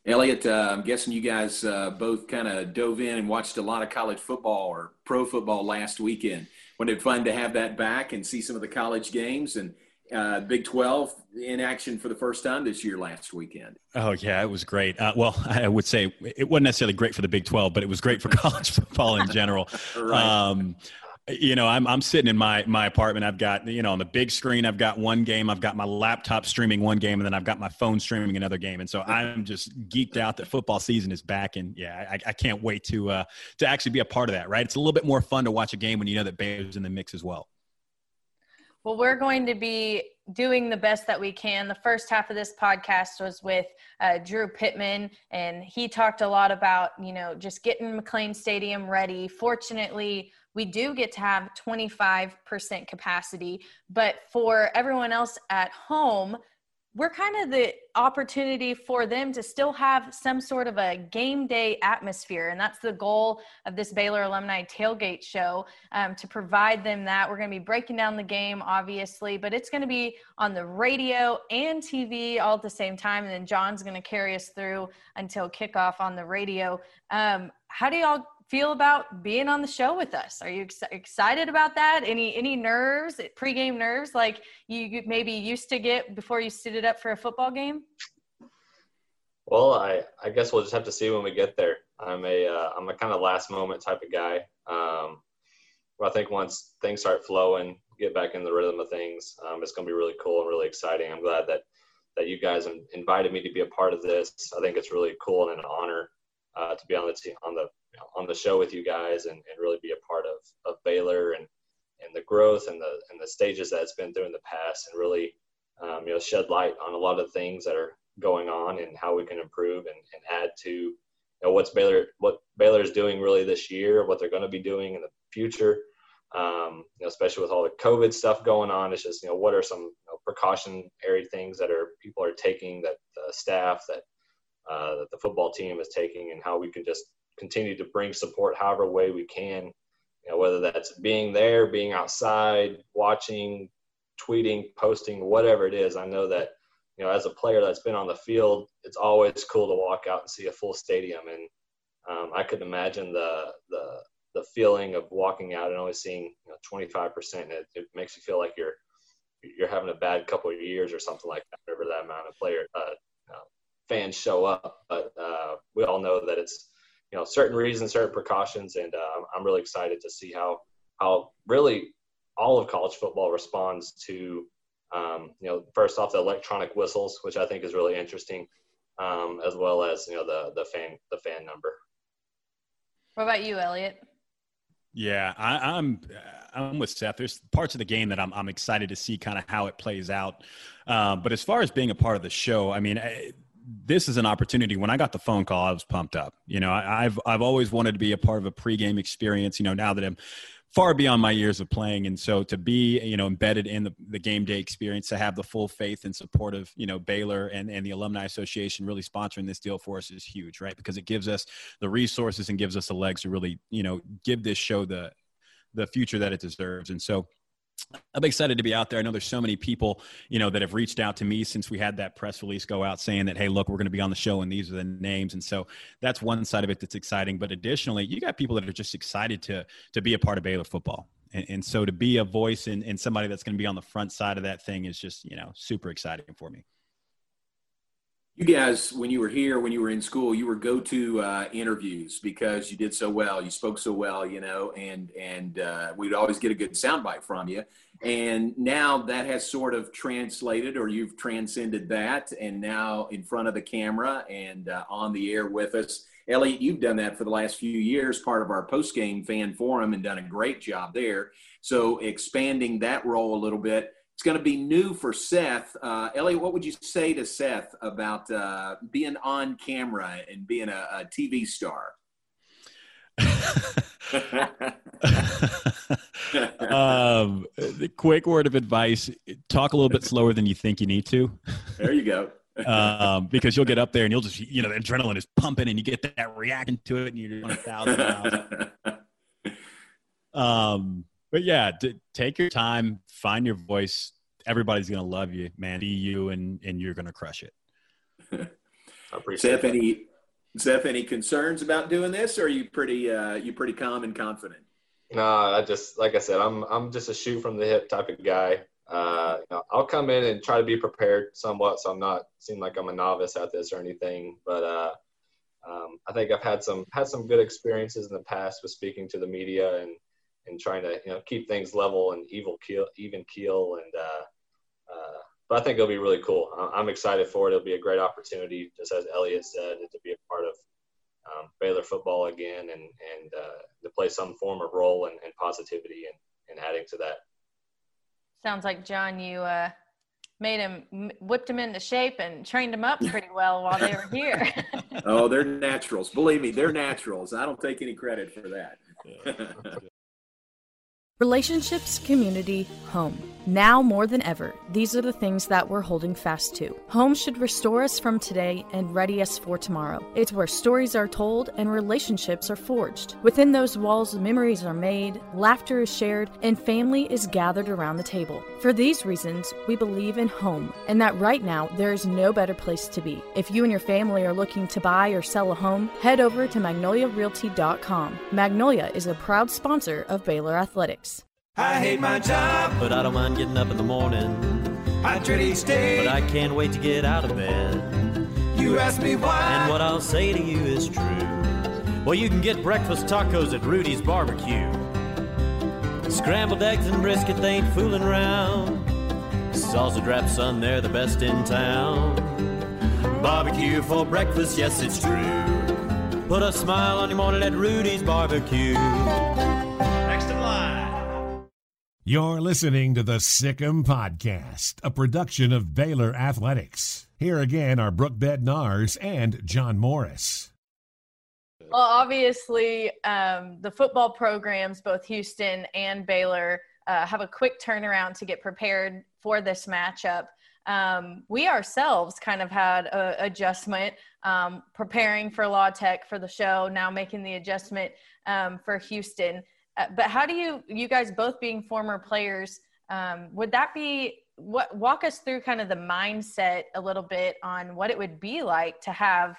Elliot, uh, I'm guessing you guys uh, both kind of dove in and watched a lot of college football or pro football last weekend. Wasn't it fun to have that back and see some of the college games and uh, Big 12 in action for the first time this year last weekend?
Oh, yeah, it was great. Uh, well, I would say it wasn't necessarily great for the Big 12, but it was great for college football in general. right. Um, you know i'm i'm sitting in my my apartment. I've got you know on the big screen i've got one game. I've got my laptop streaming one game and then i've got my phone streaming another game. And so i'm just geeked out that football season is back. And yeah i, I can't wait to uh to actually be a part of that right? It's a little bit more fun to watch a game when you know that baylor's in the mix as well.
Well, we're going to be doing the best that we can. The first half of this podcast was with uh, Drew Pittman, and he talked a lot about, you know, just getting McLane Stadium ready. Fortunately
we do get to have 25% capacity. But for everyone else at home, we're kind of the opportunity for them to still have some sort of a game day atmosphere. And that's the goal of this Baylor Alumni Tailgate Show um, to provide them that. We're going to be breaking down the game, obviously, but it's going to be on the radio and TV all at the same time. And then John's going to carry us through until kickoff on the radio. Um, how do y'all feel about being on the show with us? Are you ex- excited about that? Any any nerves, pregame nerves, like you maybe used to get before you suited up for a football game?
Well, I I guess we'll just have to see when we get there. I'm a am uh, a kind of last moment type of guy. Um, I think once things start flowing, get back in the rhythm of things, um, it's going to be really cool and really exciting. I'm glad that that you guys invited me to be a part of this. I think it's really cool and an honor uh, to be on the team on the you know, on the show with you guys and, and really be a part of, of Baylor and and the growth and the and the stages that it's been through in the past and really um, you know shed light on a lot of things that are going on and how we can improve and, and add to you know what's Baylor what Baylor is doing really this year, what they're going to be doing in the future. Um, you know, especially with all the COVID stuff going on, it's just you know what are some you know, precautionary things that are people are taking that the staff that uh, that the football team is taking and how we can just continue to bring support however way we can. You know, whether that's being there, being outside, watching, tweeting, posting, whatever it is. I know that you know as a player that's been on the field, it's always cool to walk out and see a full stadium, and um, I could imagine the the the feeling of walking out and only seeing you know 25 percent. It, it makes you feel like you're you're having a bad couple of years or something like that. Whenever that amount of player uh, fans show up. But uh, we all know that it's you know certain reasons, certain precautions, and uh, I'm really excited to see how how really all of college football responds to um, you know first off the electronic whistles, which I think is really interesting, um, as well as you know the the fan the fan number.
What about you, Elliot?
Yeah, I, am I'm, I'm with Seth. There's parts of the game that I'm I'm excited to see kind of how it plays out. Um, but as far as being a part of the show, I mean, I, this is an opportunity. When I got the phone call, I was pumped up. You know, I, have I've always wanted to be a part of a pregame experience. You know, now that I'm far beyond my years of playing, and so to be you know embedded in the, the game day experience, to have the full faith and support of you know Baylor and and the Alumni Association really sponsoring this deal for us is huge, right? Because it gives us the resources and gives us the legs to really you know give this show the the future that it deserves. And so I'm excited to be out there. I know there's so many people, you know, that have reached out to me since we had that press release go out saying that, hey, look, we're going to be on the show and these are the names. And so that's one side of it that's exciting. But additionally, you got people that are just excited to to be a part of Baylor football. And, and so to be a voice and, and somebody that's going to be on the front side of that thing is just, you know, super exciting for me
you guys, when you were here, when you were in school, you were go-to uh, interviews because you did so well, you spoke so well, you know, and and uh, we'd always get a good soundbite from you. And now that has sort of translated, or you've transcended that, and now in front of the camera and uh, on the air with us. Elliot, you've done that for the last few years, part of our post-game fan forum, and done a great job there. So expanding that role a little bit it's going to be new for Seth. Uh, Elliot, what would you say to Seth about uh, being on camera and being a, a TV star?
um, the quick word of advice talk a little bit slower than you think you need to.
There you go.
um, because you'll get up there and you'll just, you know, the adrenaline is pumping and you get that reaction to it and you're doing a thousand miles. um, but yeah, d- take your time, find your voice. Everybody's gonna love you, man. Be you, and and you're gonna crush it.
I appreciate. Seth, any Seth, any concerns about doing this, or are you pretty uh, you pretty calm and confident?
No, I just like I said, I'm I'm just a shoot from the hip type of guy. Uh, you know, I'll come in and try to be prepared somewhat, so I'm not seem like I'm a novice at this or anything. But uh, um, I think I've had some had some good experiences in the past with speaking to the media and and trying to you know keep things level and evil keel, even keel. And uh, uh, but I think it'll be really cool. I'm excited for it. It'll be a great opportunity, just as Elliot said, to be a part of um, Baylor football again and and uh, to play some form of role and, and positivity and, and adding to that.
Sounds like John, you uh, made him whipped him into shape and trained him up pretty well while they were here.
oh, they're naturals. Believe me, they're naturals. I don't take any credit for that.
Relationships, community, home. Now more than ever, these are the things that we're holding fast to. Home should restore us from today and ready us for tomorrow. It's where stories are told and relationships are forged. Within those walls, memories are made, laughter is shared, and family is gathered around the table. For these reasons, we believe in home and that right now there is no better place to be. If you and your family are looking to buy or sell a home, head over to magnoliarealty.com. Magnolia is a proud sponsor of Baylor Athletics.
I hate my job,
but I don't mind getting up in the morning.
I dread each day,
but I can't wait to get out of bed.
You ask me why,
and what I'll say to you is true. Well, you can get breakfast tacos at Rudy's Barbecue. Scrambled eggs and brisket, they ain't fooling around. Salsa drap, son, they're the best in town. Barbecue for breakfast, yes, it's true. Put a smile on your morning at Rudy's Barbecue.
Next in line. You're listening to the Sic 'Em Podcast, a production of Baylor Athletics. Here again are Brooke Bednarz and John Morris.
Well, obviously, um, the football programs, both Houston and Baylor, uh, have a quick turnaround to get prepared for this matchup. Um, we ourselves kind of had an adjustment um, preparing for La Tech for the show, now making the adjustment um, for Houston. Uh, but how do you, you guys both being former players, um, would that be what walk us through kind of the mindset a little bit on what it would be like to have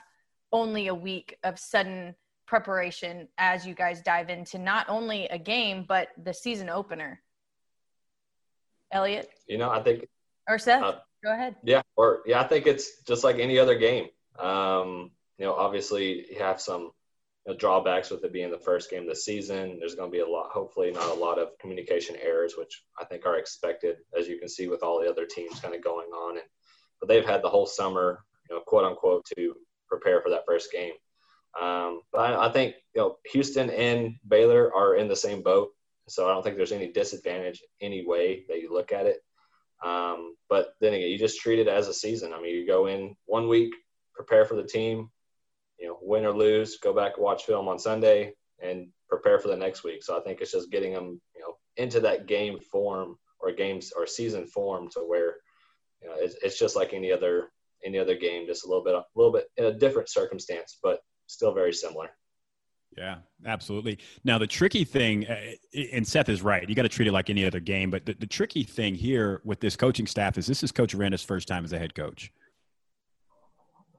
only a week of sudden preparation as you guys dive into not only a game but the season opener? Elliot?
You know, I think
or seth?
Uh,
go ahead.
Yeah, or yeah, I think it's just like any other game. Um, you know, obviously you have some know, drawbacks with it being the first game of the season. There's going to be a lot, hopefully, not a lot of communication errors, which I think are expected, as you can see with all the other teams kind of going on. And but they've had the whole summer, you know, quote unquote, to prepare for that first game. Um, but I, I think you know Houston and Baylor are in the same boat, so I don't think there's any disadvantage any way that you look at it. Um, but then again, you just treat it as a season. I mean, you go in one week, prepare for the team, you know, win or lose, go back and watch film on Sunday, and prepare for the next week. So I think it's just getting them, you know, into that game form or games or season form to where, you know, it's, it's just like any other any other game, just a little bit, a little bit in a different circumstance, but still very similar.
Yeah, absolutely. Now, the tricky thing, uh, and Seth is right, you got to treat it like any other game. But the, the tricky thing here with this coaching staff is this is Coach Aranda's first time as a head coach.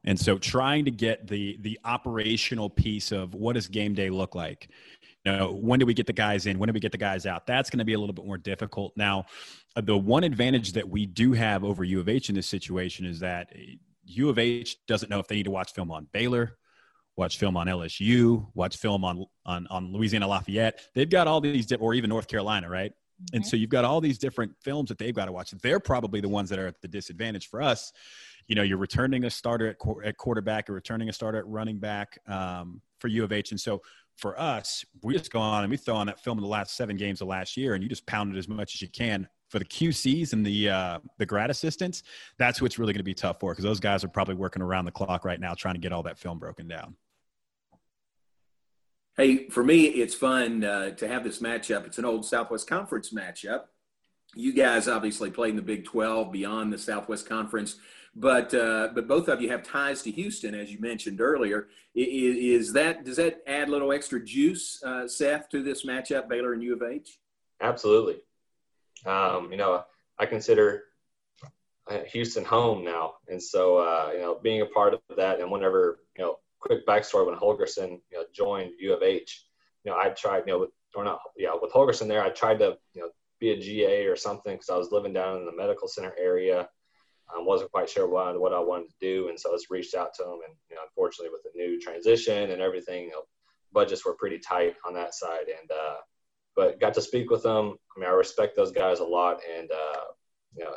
And so trying to get the the operational piece of what does game day look like? You know, when do we get the guys in? When do we get the guys out? That's going to be a little bit more difficult. Now, uh, the one advantage that we do have over U of H in this situation is that U of H doesn't know if they need to watch film on Baylor, watch film on LSU, watch film on on, on Louisiana Lafayette. They've got all these, or even North Carolina, right? And so you've got all these different films that they've got to watch. They're probably the ones that are at the disadvantage for us. You know, you're returning a starter at, qu- at quarterback, you're returning a starter at running back um, for U of H. And so for us, we just go on and we throw on that film in the last seven games of last year, and you just pound it as much as you can. For the QCs and the uh, the grad assistants, that's what's really going to be tough for because those guys are probably working around the clock right now trying to get all that film broken down.
Hey, for me, it's fun uh, to have this matchup. It's an old Southwest Conference matchup. You guys obviously played in the Big 12 beyond the Southwest Conference, but uh, but both of you have ties to Houston, as you mentioned earlier. Is, is that does that add a little extra juice, uh, Seth, to this matchup, Baylor and U of H?
Absolutely. Um, you know, I consider uh, Houston home now, and so uh, you know, being a part of that, and whenever you know, quick backstory when Holgorsen you know joined U of H, you know, I tried you know, with, or not, yeah, with Holgorsen there, I tried to you know be a GA or something because I was living down in the medical center area. I wasn't quite sure what, what I wanted to do, and so I just reached out to them. And you know, unfortunately, with the new transition and everything, you know, budgets were pretty tight on that side. And uh, but got to speak with them. I mean, I respect those guys a lot, and uh, you know,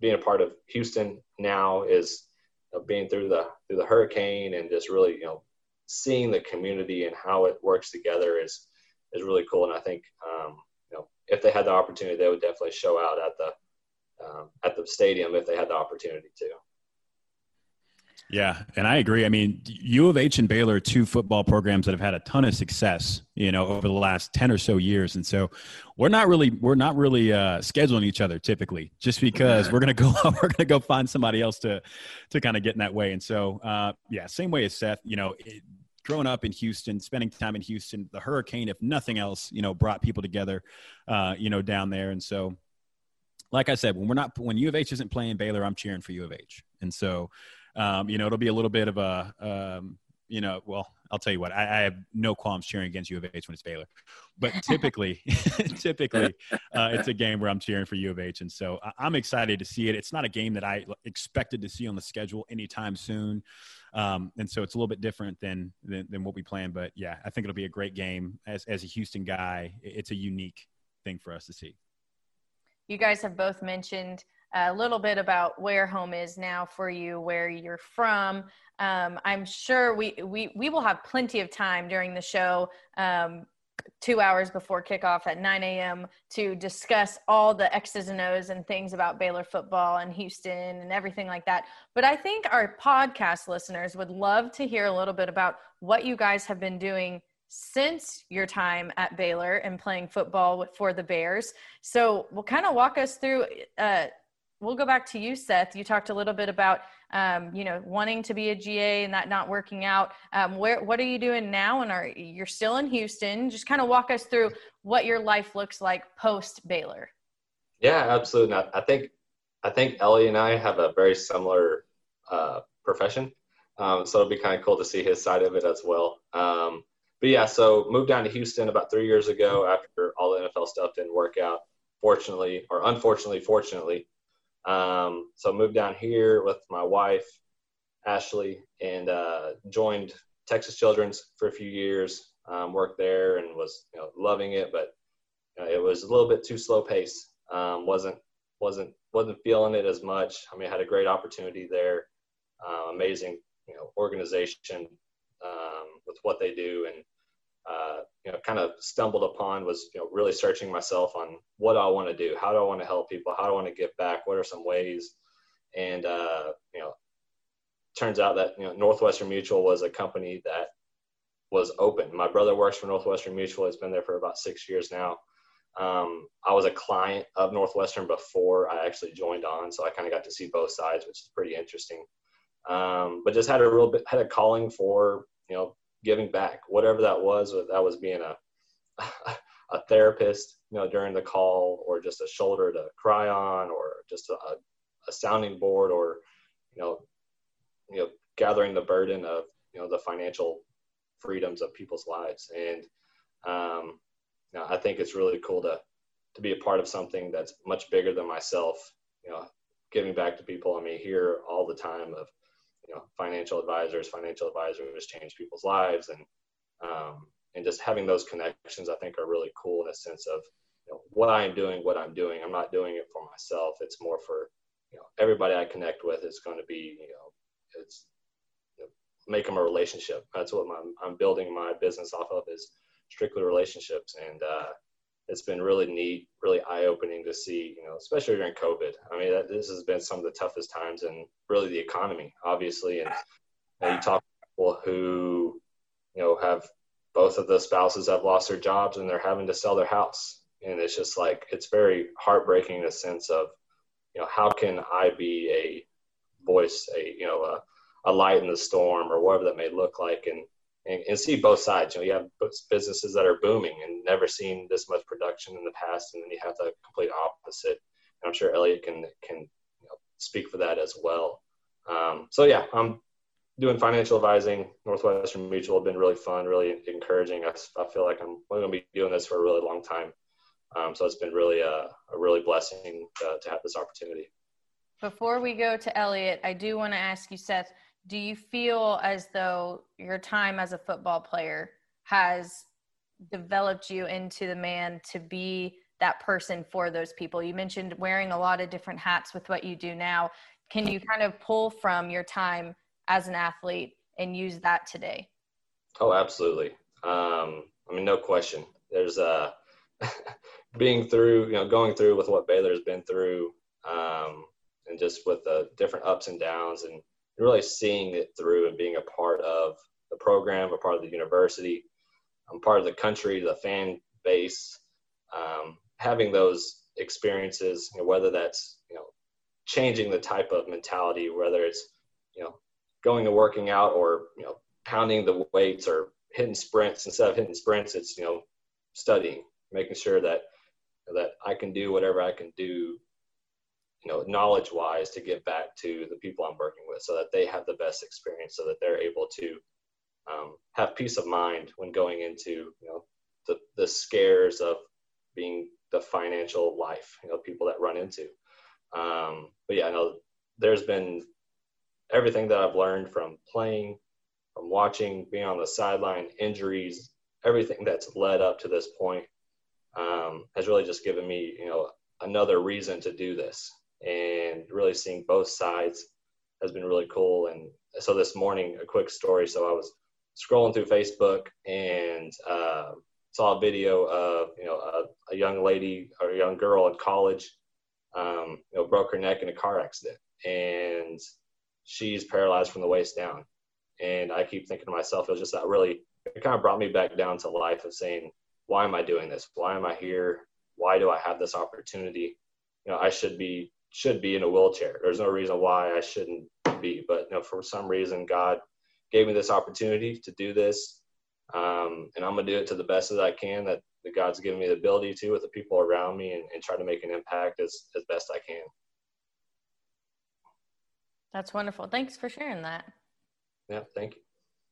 being a part of Houston now is you know, being through the through the hurricane and just really you know seeing the community and how it works together is is really cool. And I think um, you know if they had the opportunity, they would definitely show out at the um, at the stadium if they had the opportunity to.
Yeah, and I agree. I mean, U of H and Baylor are two football programs that have had a ton of success, you know, over the last ten or so years, and so we're not really we're not really uh, scheduling each other typically, just because we're gonna go we're gonna go find somebody else to to kind of get in that way. And so, uh, yeah, same way as Seth, you know. It, growing up in Houston, spending time in Houston, the hurricane, if nothing else, you know, brought people together, uh, you know, down there. And so, like I said, when we're not, when U of H isn't playing Baylor, I'm cheering for U of H. And so, um, you know, it'll be a little bit of a, um, you know, well, I'll tell you what, I, I, have no qualms cheering against U of H when it's Baylor, but typically, typically, uh, it's a game where I'm cheering for U of H, and so I, am excited to see it. It's not a game that I expected to see on the schedule anytime soon, um, and so it's a little bit different than, than, than what we planned. But yeah, I think it'll be a great game. As as a Houston guy, it's a unique thing for us to see.
You guys have both mentioned a little bit about where home is now for you, where you're from. Um, I'm sure we, we, we will have plenty of time during the show, um, two hours before kickoff at 9 a.m. to discuss all the X's and O's and things about Baylor football and Houston and everything like that. But I think our podcast listeners would love to hear a little bit about what you guys have been doing since your time at Baylor and playing football for the Bears. So we'll kind of walk us through uh, we'll go back to you, Seth. You talked a little bit about, um, you know, wanting to be a GA and that not working out. Um, where, what are you doing now? And are you're still in Houston? Just kind of walk us through what your life looks like post Baylor.
Yeah, absolutely. I think, I think Ellie and I have a very similar uh, profession. Um, so it'll be kind of cool to see his side of it as well. Um, but yeah, so moved down to Houston about three years ago after all the NFL stuff didn't work out. Fortunately, or unfortunately, fortunately, um, so moved down here with my wife, Ashley, and uh, joined Texas Children's for a few years. Um, worked there and was you know, loving it, but it was a little bit too slow pace. Um, wasn't wasn't wasn't feeling it as much. I mean, I had a great opportunity there, uh, amazing you know organization um, with what they do, and uh, you know, kind of stumbled upon was, you know, really searching myself on what I want to do, how do I want to help people, how do I want to give back, what are some ways, and uh, you know, turns out that you know Northwestern Mutual was a company that was open. My brother works for Northwestern Mutual; has been there for about six years now. Um, I was a client of Northwestern before I actually joined on, so I kind of got to see both sides, which is pretty interesting. Um, but just had a real bit had a calling for you know giving back, whatever that was. That was being a a therapist, you know, during the call, or just a shoulder to cry on, or just a, a sounding board, or you know, you know, gathering the burden of you know the financial freedoms of people's lives. And um, you know, I think it's really cool to to be a part of something that's much bigger than myself. You know, giving back to people. I mean, hear all the time of you know financial advisors financial advisors change people's lives. And um, and just having those connections i think are really cool in a sense of you know, what i am doing what i'm doing. I'm not doing it for myself. It's more for you know everybody i connect with is going to be you know it's you know, make them a relationship. That's what I'm, I'm building my business off of is strictly relationships. And uh, it's been really neat, really eye opening to see, you know, especially during COVID. I mean, that, this has been some of the toughest times in really the economy, obviously. And you, know, you talk to people who, you know, have both of the spouses have lost their jobs and they're having to sell their house. And it's just like, it's very heartbreaking in a sense of, you know, how can I be a voice, a, you know, a, a light in the storm or whatever that may look like. And, and, and, see both sides. You know, you have businesses that are booming and never seen this much production in the past, and then you have the complete opposite. And I'm sure Elliot can can you know, speak for that as well. Um, so yeah, I'm doing financial advising. Northwestern Mutual have been really fun, really encouraging. I, I feel like I'm going to be doing this for a really long time. Um, so it's been really a, a really blessing to, to have this opportunity.
Before we go to Elliot, I do want to ask you, Seth do you feel as though your time as a football player has developed you into the man to be that person for those people? You mentioned wearing a lot of different hats with what you do now. Can you kind of pull from your time as an athlete and use that today?
Oh, absolutely. Um, I mean, no question. There's uh, being through, you know, going through with what Baylor's been through, um, and just with the different ups and downs and really seeing it through and being a part of the program, a part of the university, I'm part of the country, the fan base, um, having those experiences, you know, whether that's you know changing the type of mentality, whether it's you know going and working out or you know pounding the weights or hitting sprints instead of hitting sprints, it's you know studying, making sure that that I can do whatever I can do, you know, knowledge wise to give back to the people I'm working with, so that they have the best experience, so that they're able to um, have peace of mind when going into you know the the scares of being the financial life, you know, people that run into. Um, but yeah, I know there's been everything that I've learned from playing, from watching, being on the sideline, injuries, everything that's led up to this point um, has really just given me, you know, another reason to do this. And really seeing both sides has been really cool. And so this morning, a quick story. So I was scrolling through Facebook and uh, saw a video of you know a, a, young lady or a young girl in college, um, you know, broke her neck in a car accident, and she's paralyzed from the waist down. And I keep thinking to myself, it was just that really it kind of brought me back down to life of saying, why am I doing this? Why am I here? Why do I have this opportunity? You know, I should be should be in a wheelchair. There's no reason why I shouldn't be, but you know, for some reason, God gave me this opportunity to do this, um, and I'm gonna do it to the best that I can. That, that God's given me the ability to with the people around me, and, and try to make an impact as as best I can.
That's wonderful. Thanks for sharing that.
Yeah, thank you.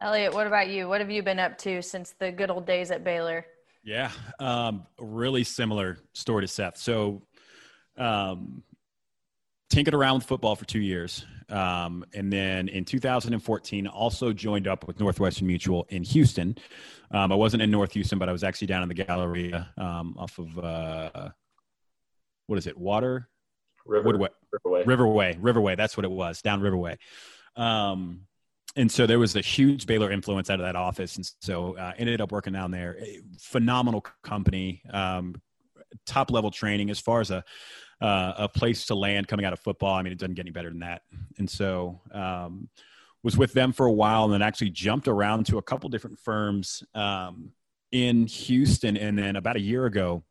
Elliot, what about you? What have you been up to since the good old days at Baylor?
Yeah, um, really similar story to Seth. So, um, tinkered around with football for two years. Um, and then in 2014, also joined up with Northwestern Mutual in Houston. Um, I wasn't in North Houston, but I was actually down in the Galleria um, off of uh, what is it? Water,
River,
Woodway.
Riverway.
Riverway, Riverway. That's what it was down Riverway. Um, and so there was a huge Baylor influence out of that office, and so uh, ended up working down there. A phenomenal company, um, top level training as far as a uh, a place to land coming out of football. I mean, it doesn't get any better than that. And so, um, was with them for a while, and then actually jumped around to a couple different firms um, in Houston, and then about a year ago,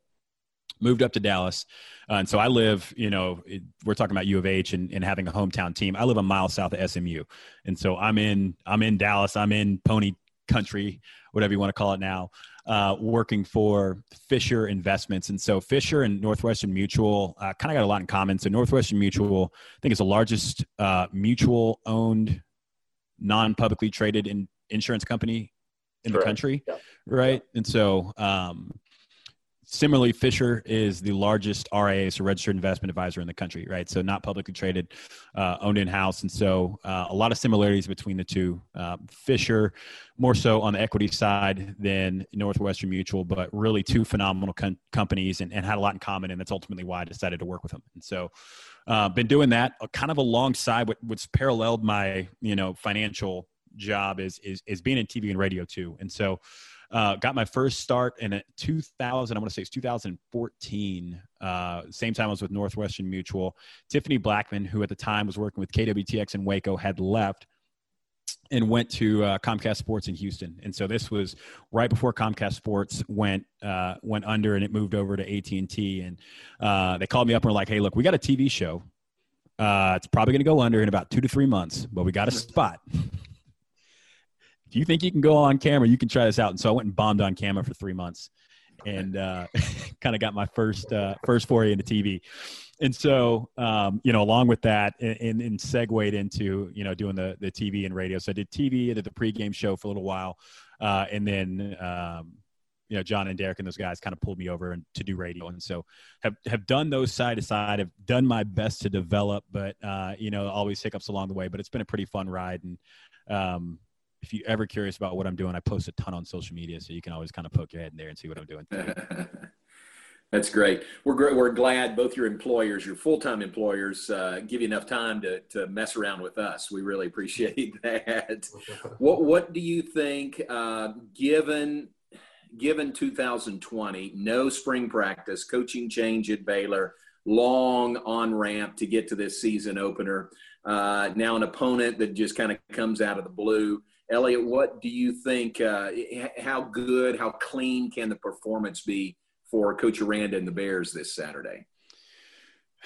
moved up to Dallas. Uh, and so I live, you know, it, we're talking about U of H and, and, having a hometown team. I live a mile south of SMU, and so I'm in I'm in Dallas. I'm in Pony Country, whatever you want to call it now uh, working for Fisher Investments. And so Fisher and Northwestern Mutual uh, kind of got a lot in common. So Northwestern Mutual, I think, is the largest uh, mutual owned, non publicly traded in, insurance company in Correct. the country. Yeah. Right. Yeah. And so, um, Similarly, Fisher is the largest RIA, so registered investment advisor in the country, right? So not publicly traded, uh, owned in house, and so uh, a lot of similarities between the two. Uh, Fisher, more so on the equity side than Northwestern Mutual, but really two phenomenal com- companies and, and, had a lot in common, and that's ultimately why I decided to work with them. And so, uh, been doing that uh, kind of alongside what, what's paralleled my you know financial job is is is being in TV and radio too, and so. Uh, got my first start in 2000. I want to say it's 2014. Uh, same time I was with Northwestern Mutual. Tiffany Blackman, who at the time was working with KWTX in Waco, had left and went to uh, Comcast Sports in Houston. And so this was right before Comcast Sports went uh, went under and it moved over to AT and T. And uh, they called me up and were like, "Hey, look, we got a TV show. Uh, it's probably going to go under in about two to three months, but we got a spot." If you think you can go on camera, you can try this out. And so I went and bombed on camera for three months and uh, kind of got my first uh, first foray into TV. And so, um, you know, along with that, and, and, segued into you know doing the the TV and radio. So I did TV, I did the pregame show for a little while, uh, and then um, you know John and Derek and those guys kind of pulled me over and to do radio. And so have have done those side to side. Have done my best to develop, but uh, you know, always hiccups along the way. But it's been a pretty fun ride, and um, if you're ever curious about what I'm doing, I post a ton on social media, so you can always kind of poke your head in there and see what I'm doing.
That's great. We're we're glad both your employers, your full time employers, uh, give you enough time to to mess around with us. We really appreciate that. what what do you think, uh, given given 2020, no spring practice, coaching change at Baylor, long on ramp to get to this season opener? uh, now an opponent that just kind of comes out of the blue. Elliot, what do you think? Uh, how good, how clean can the performance be for Coach Aranda and the Bears this Saturday?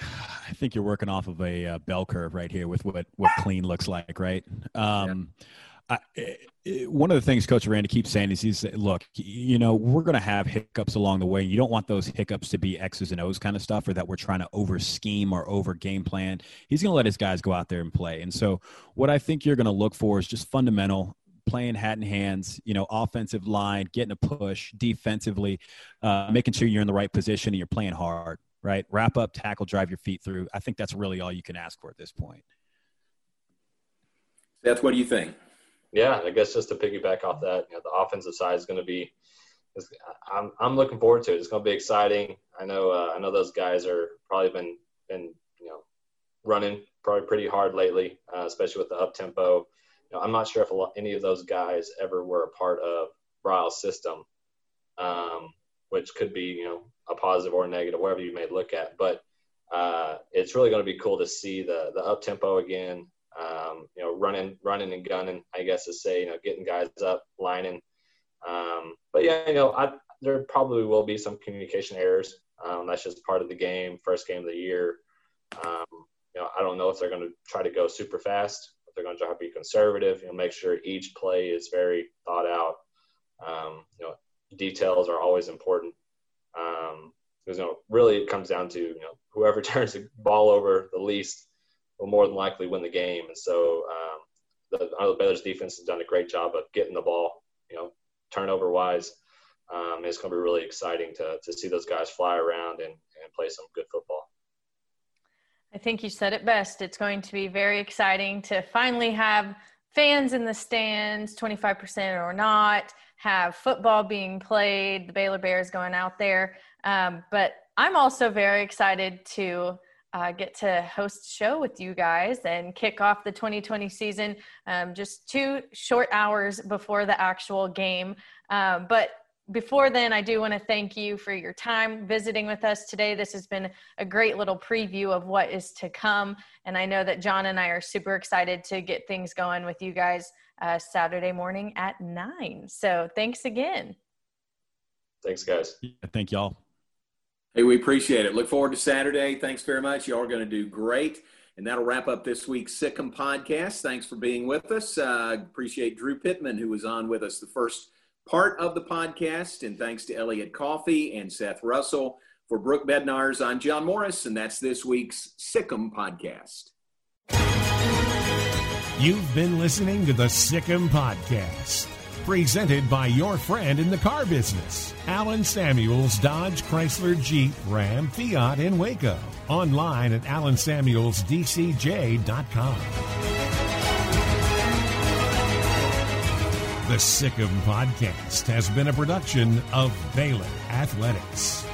I think you're working off of a uh, bell curve right here with what what clean looks like, right? Um, yeah. I, one of the things Coach Aranda keeps saying is he's look, you know, we're going to have hiccups along the way. You don't want those hiccups to be X's and O's kind of stuff, or that we're trying to over scheme or over game plan. He's going to let his guys go out there and play. And so, what I think you're going to look for is just fundamental playing hat in hands, you know, offensive line, getting a push defensively, uh, making sure you're in the right position and you're playing hard, right? Wrap up, tackle, drive your feet through. I think that's really all you can ask for at this point.
That's what do you think?
Yeah, I guess just to piggyback off that, you know, the offensive side is going to be. I'm I'm looking forward to it. It's going to be exciting. I know uh, I know those guys are probably been been you know running probably pretty hard lately, uh, especially with the up tempo know, I'm not sure if lot, any of those guys ever were a part of Briles' system, um, which could be, you know, a positive or a negative, whatever you may look at. But uh, it's really going to be cool to see the the up tempo again. Um, you know, running, running and gunning. I guess to say, you know, getting guys up, lining. Um, but yeah, you know, I, there probably will be some communication errors. Um, that's just part of the game, first game of the year. Um, you know, I don't know if they're going to try to go super fast if they're going to try to be conservative. You know, make sure each play is very thought out. Um, you know, details are always important. Um, because you know, really, it comes down to you know whoever turns the ball over the least will more than likely win the game. And so, um, the, the Baylor's defense has done a great job of getting the ball, you know, turnover wise. Um, it's going to be really exciting to to see those guys fly around and, and play some good football.
I think you said it best. It's going to be very exciting to finally have fans in the stands, 25% or not, have football being played, the Baylor Bears going out there. Um, but I'm also very excited to uh, get to host a show with you guys and kick off the 2020 season um, just two short hours before the actual game. Um, but before then, I do want to thank you for your time visiting with us today. This has been a great little preview of what is to come. And I know that John and I are super excited to get things going with you guys uh, Saturday morning at nine. So thanks again.
Thanks, guys.
Yeah, thank y'all.
Hey, we appreciate it. Look forward to Saturday. Thanks very much. Y'all are going to do great. And that'll wrap up this week's Sic 'Em podcast. Thanks for being with us. Uh, appreciate Drew Pittman, who was on with us the first part of the podcast. And thanks to Elliot Coffey and Seth Russell. For Brooke Bednarz, I'm John Morris, and that's this week's Sic 'Em podcast.
You've been listening to the Sic 'Em podcast, presented by your friend in the car business, Allen Samuels Dodge Chrysler Jeep Ram Fiat in Waco. Online at allensamuelsdcj.com. The Sic 'Em Podcast has been a production of Baylor Athletics.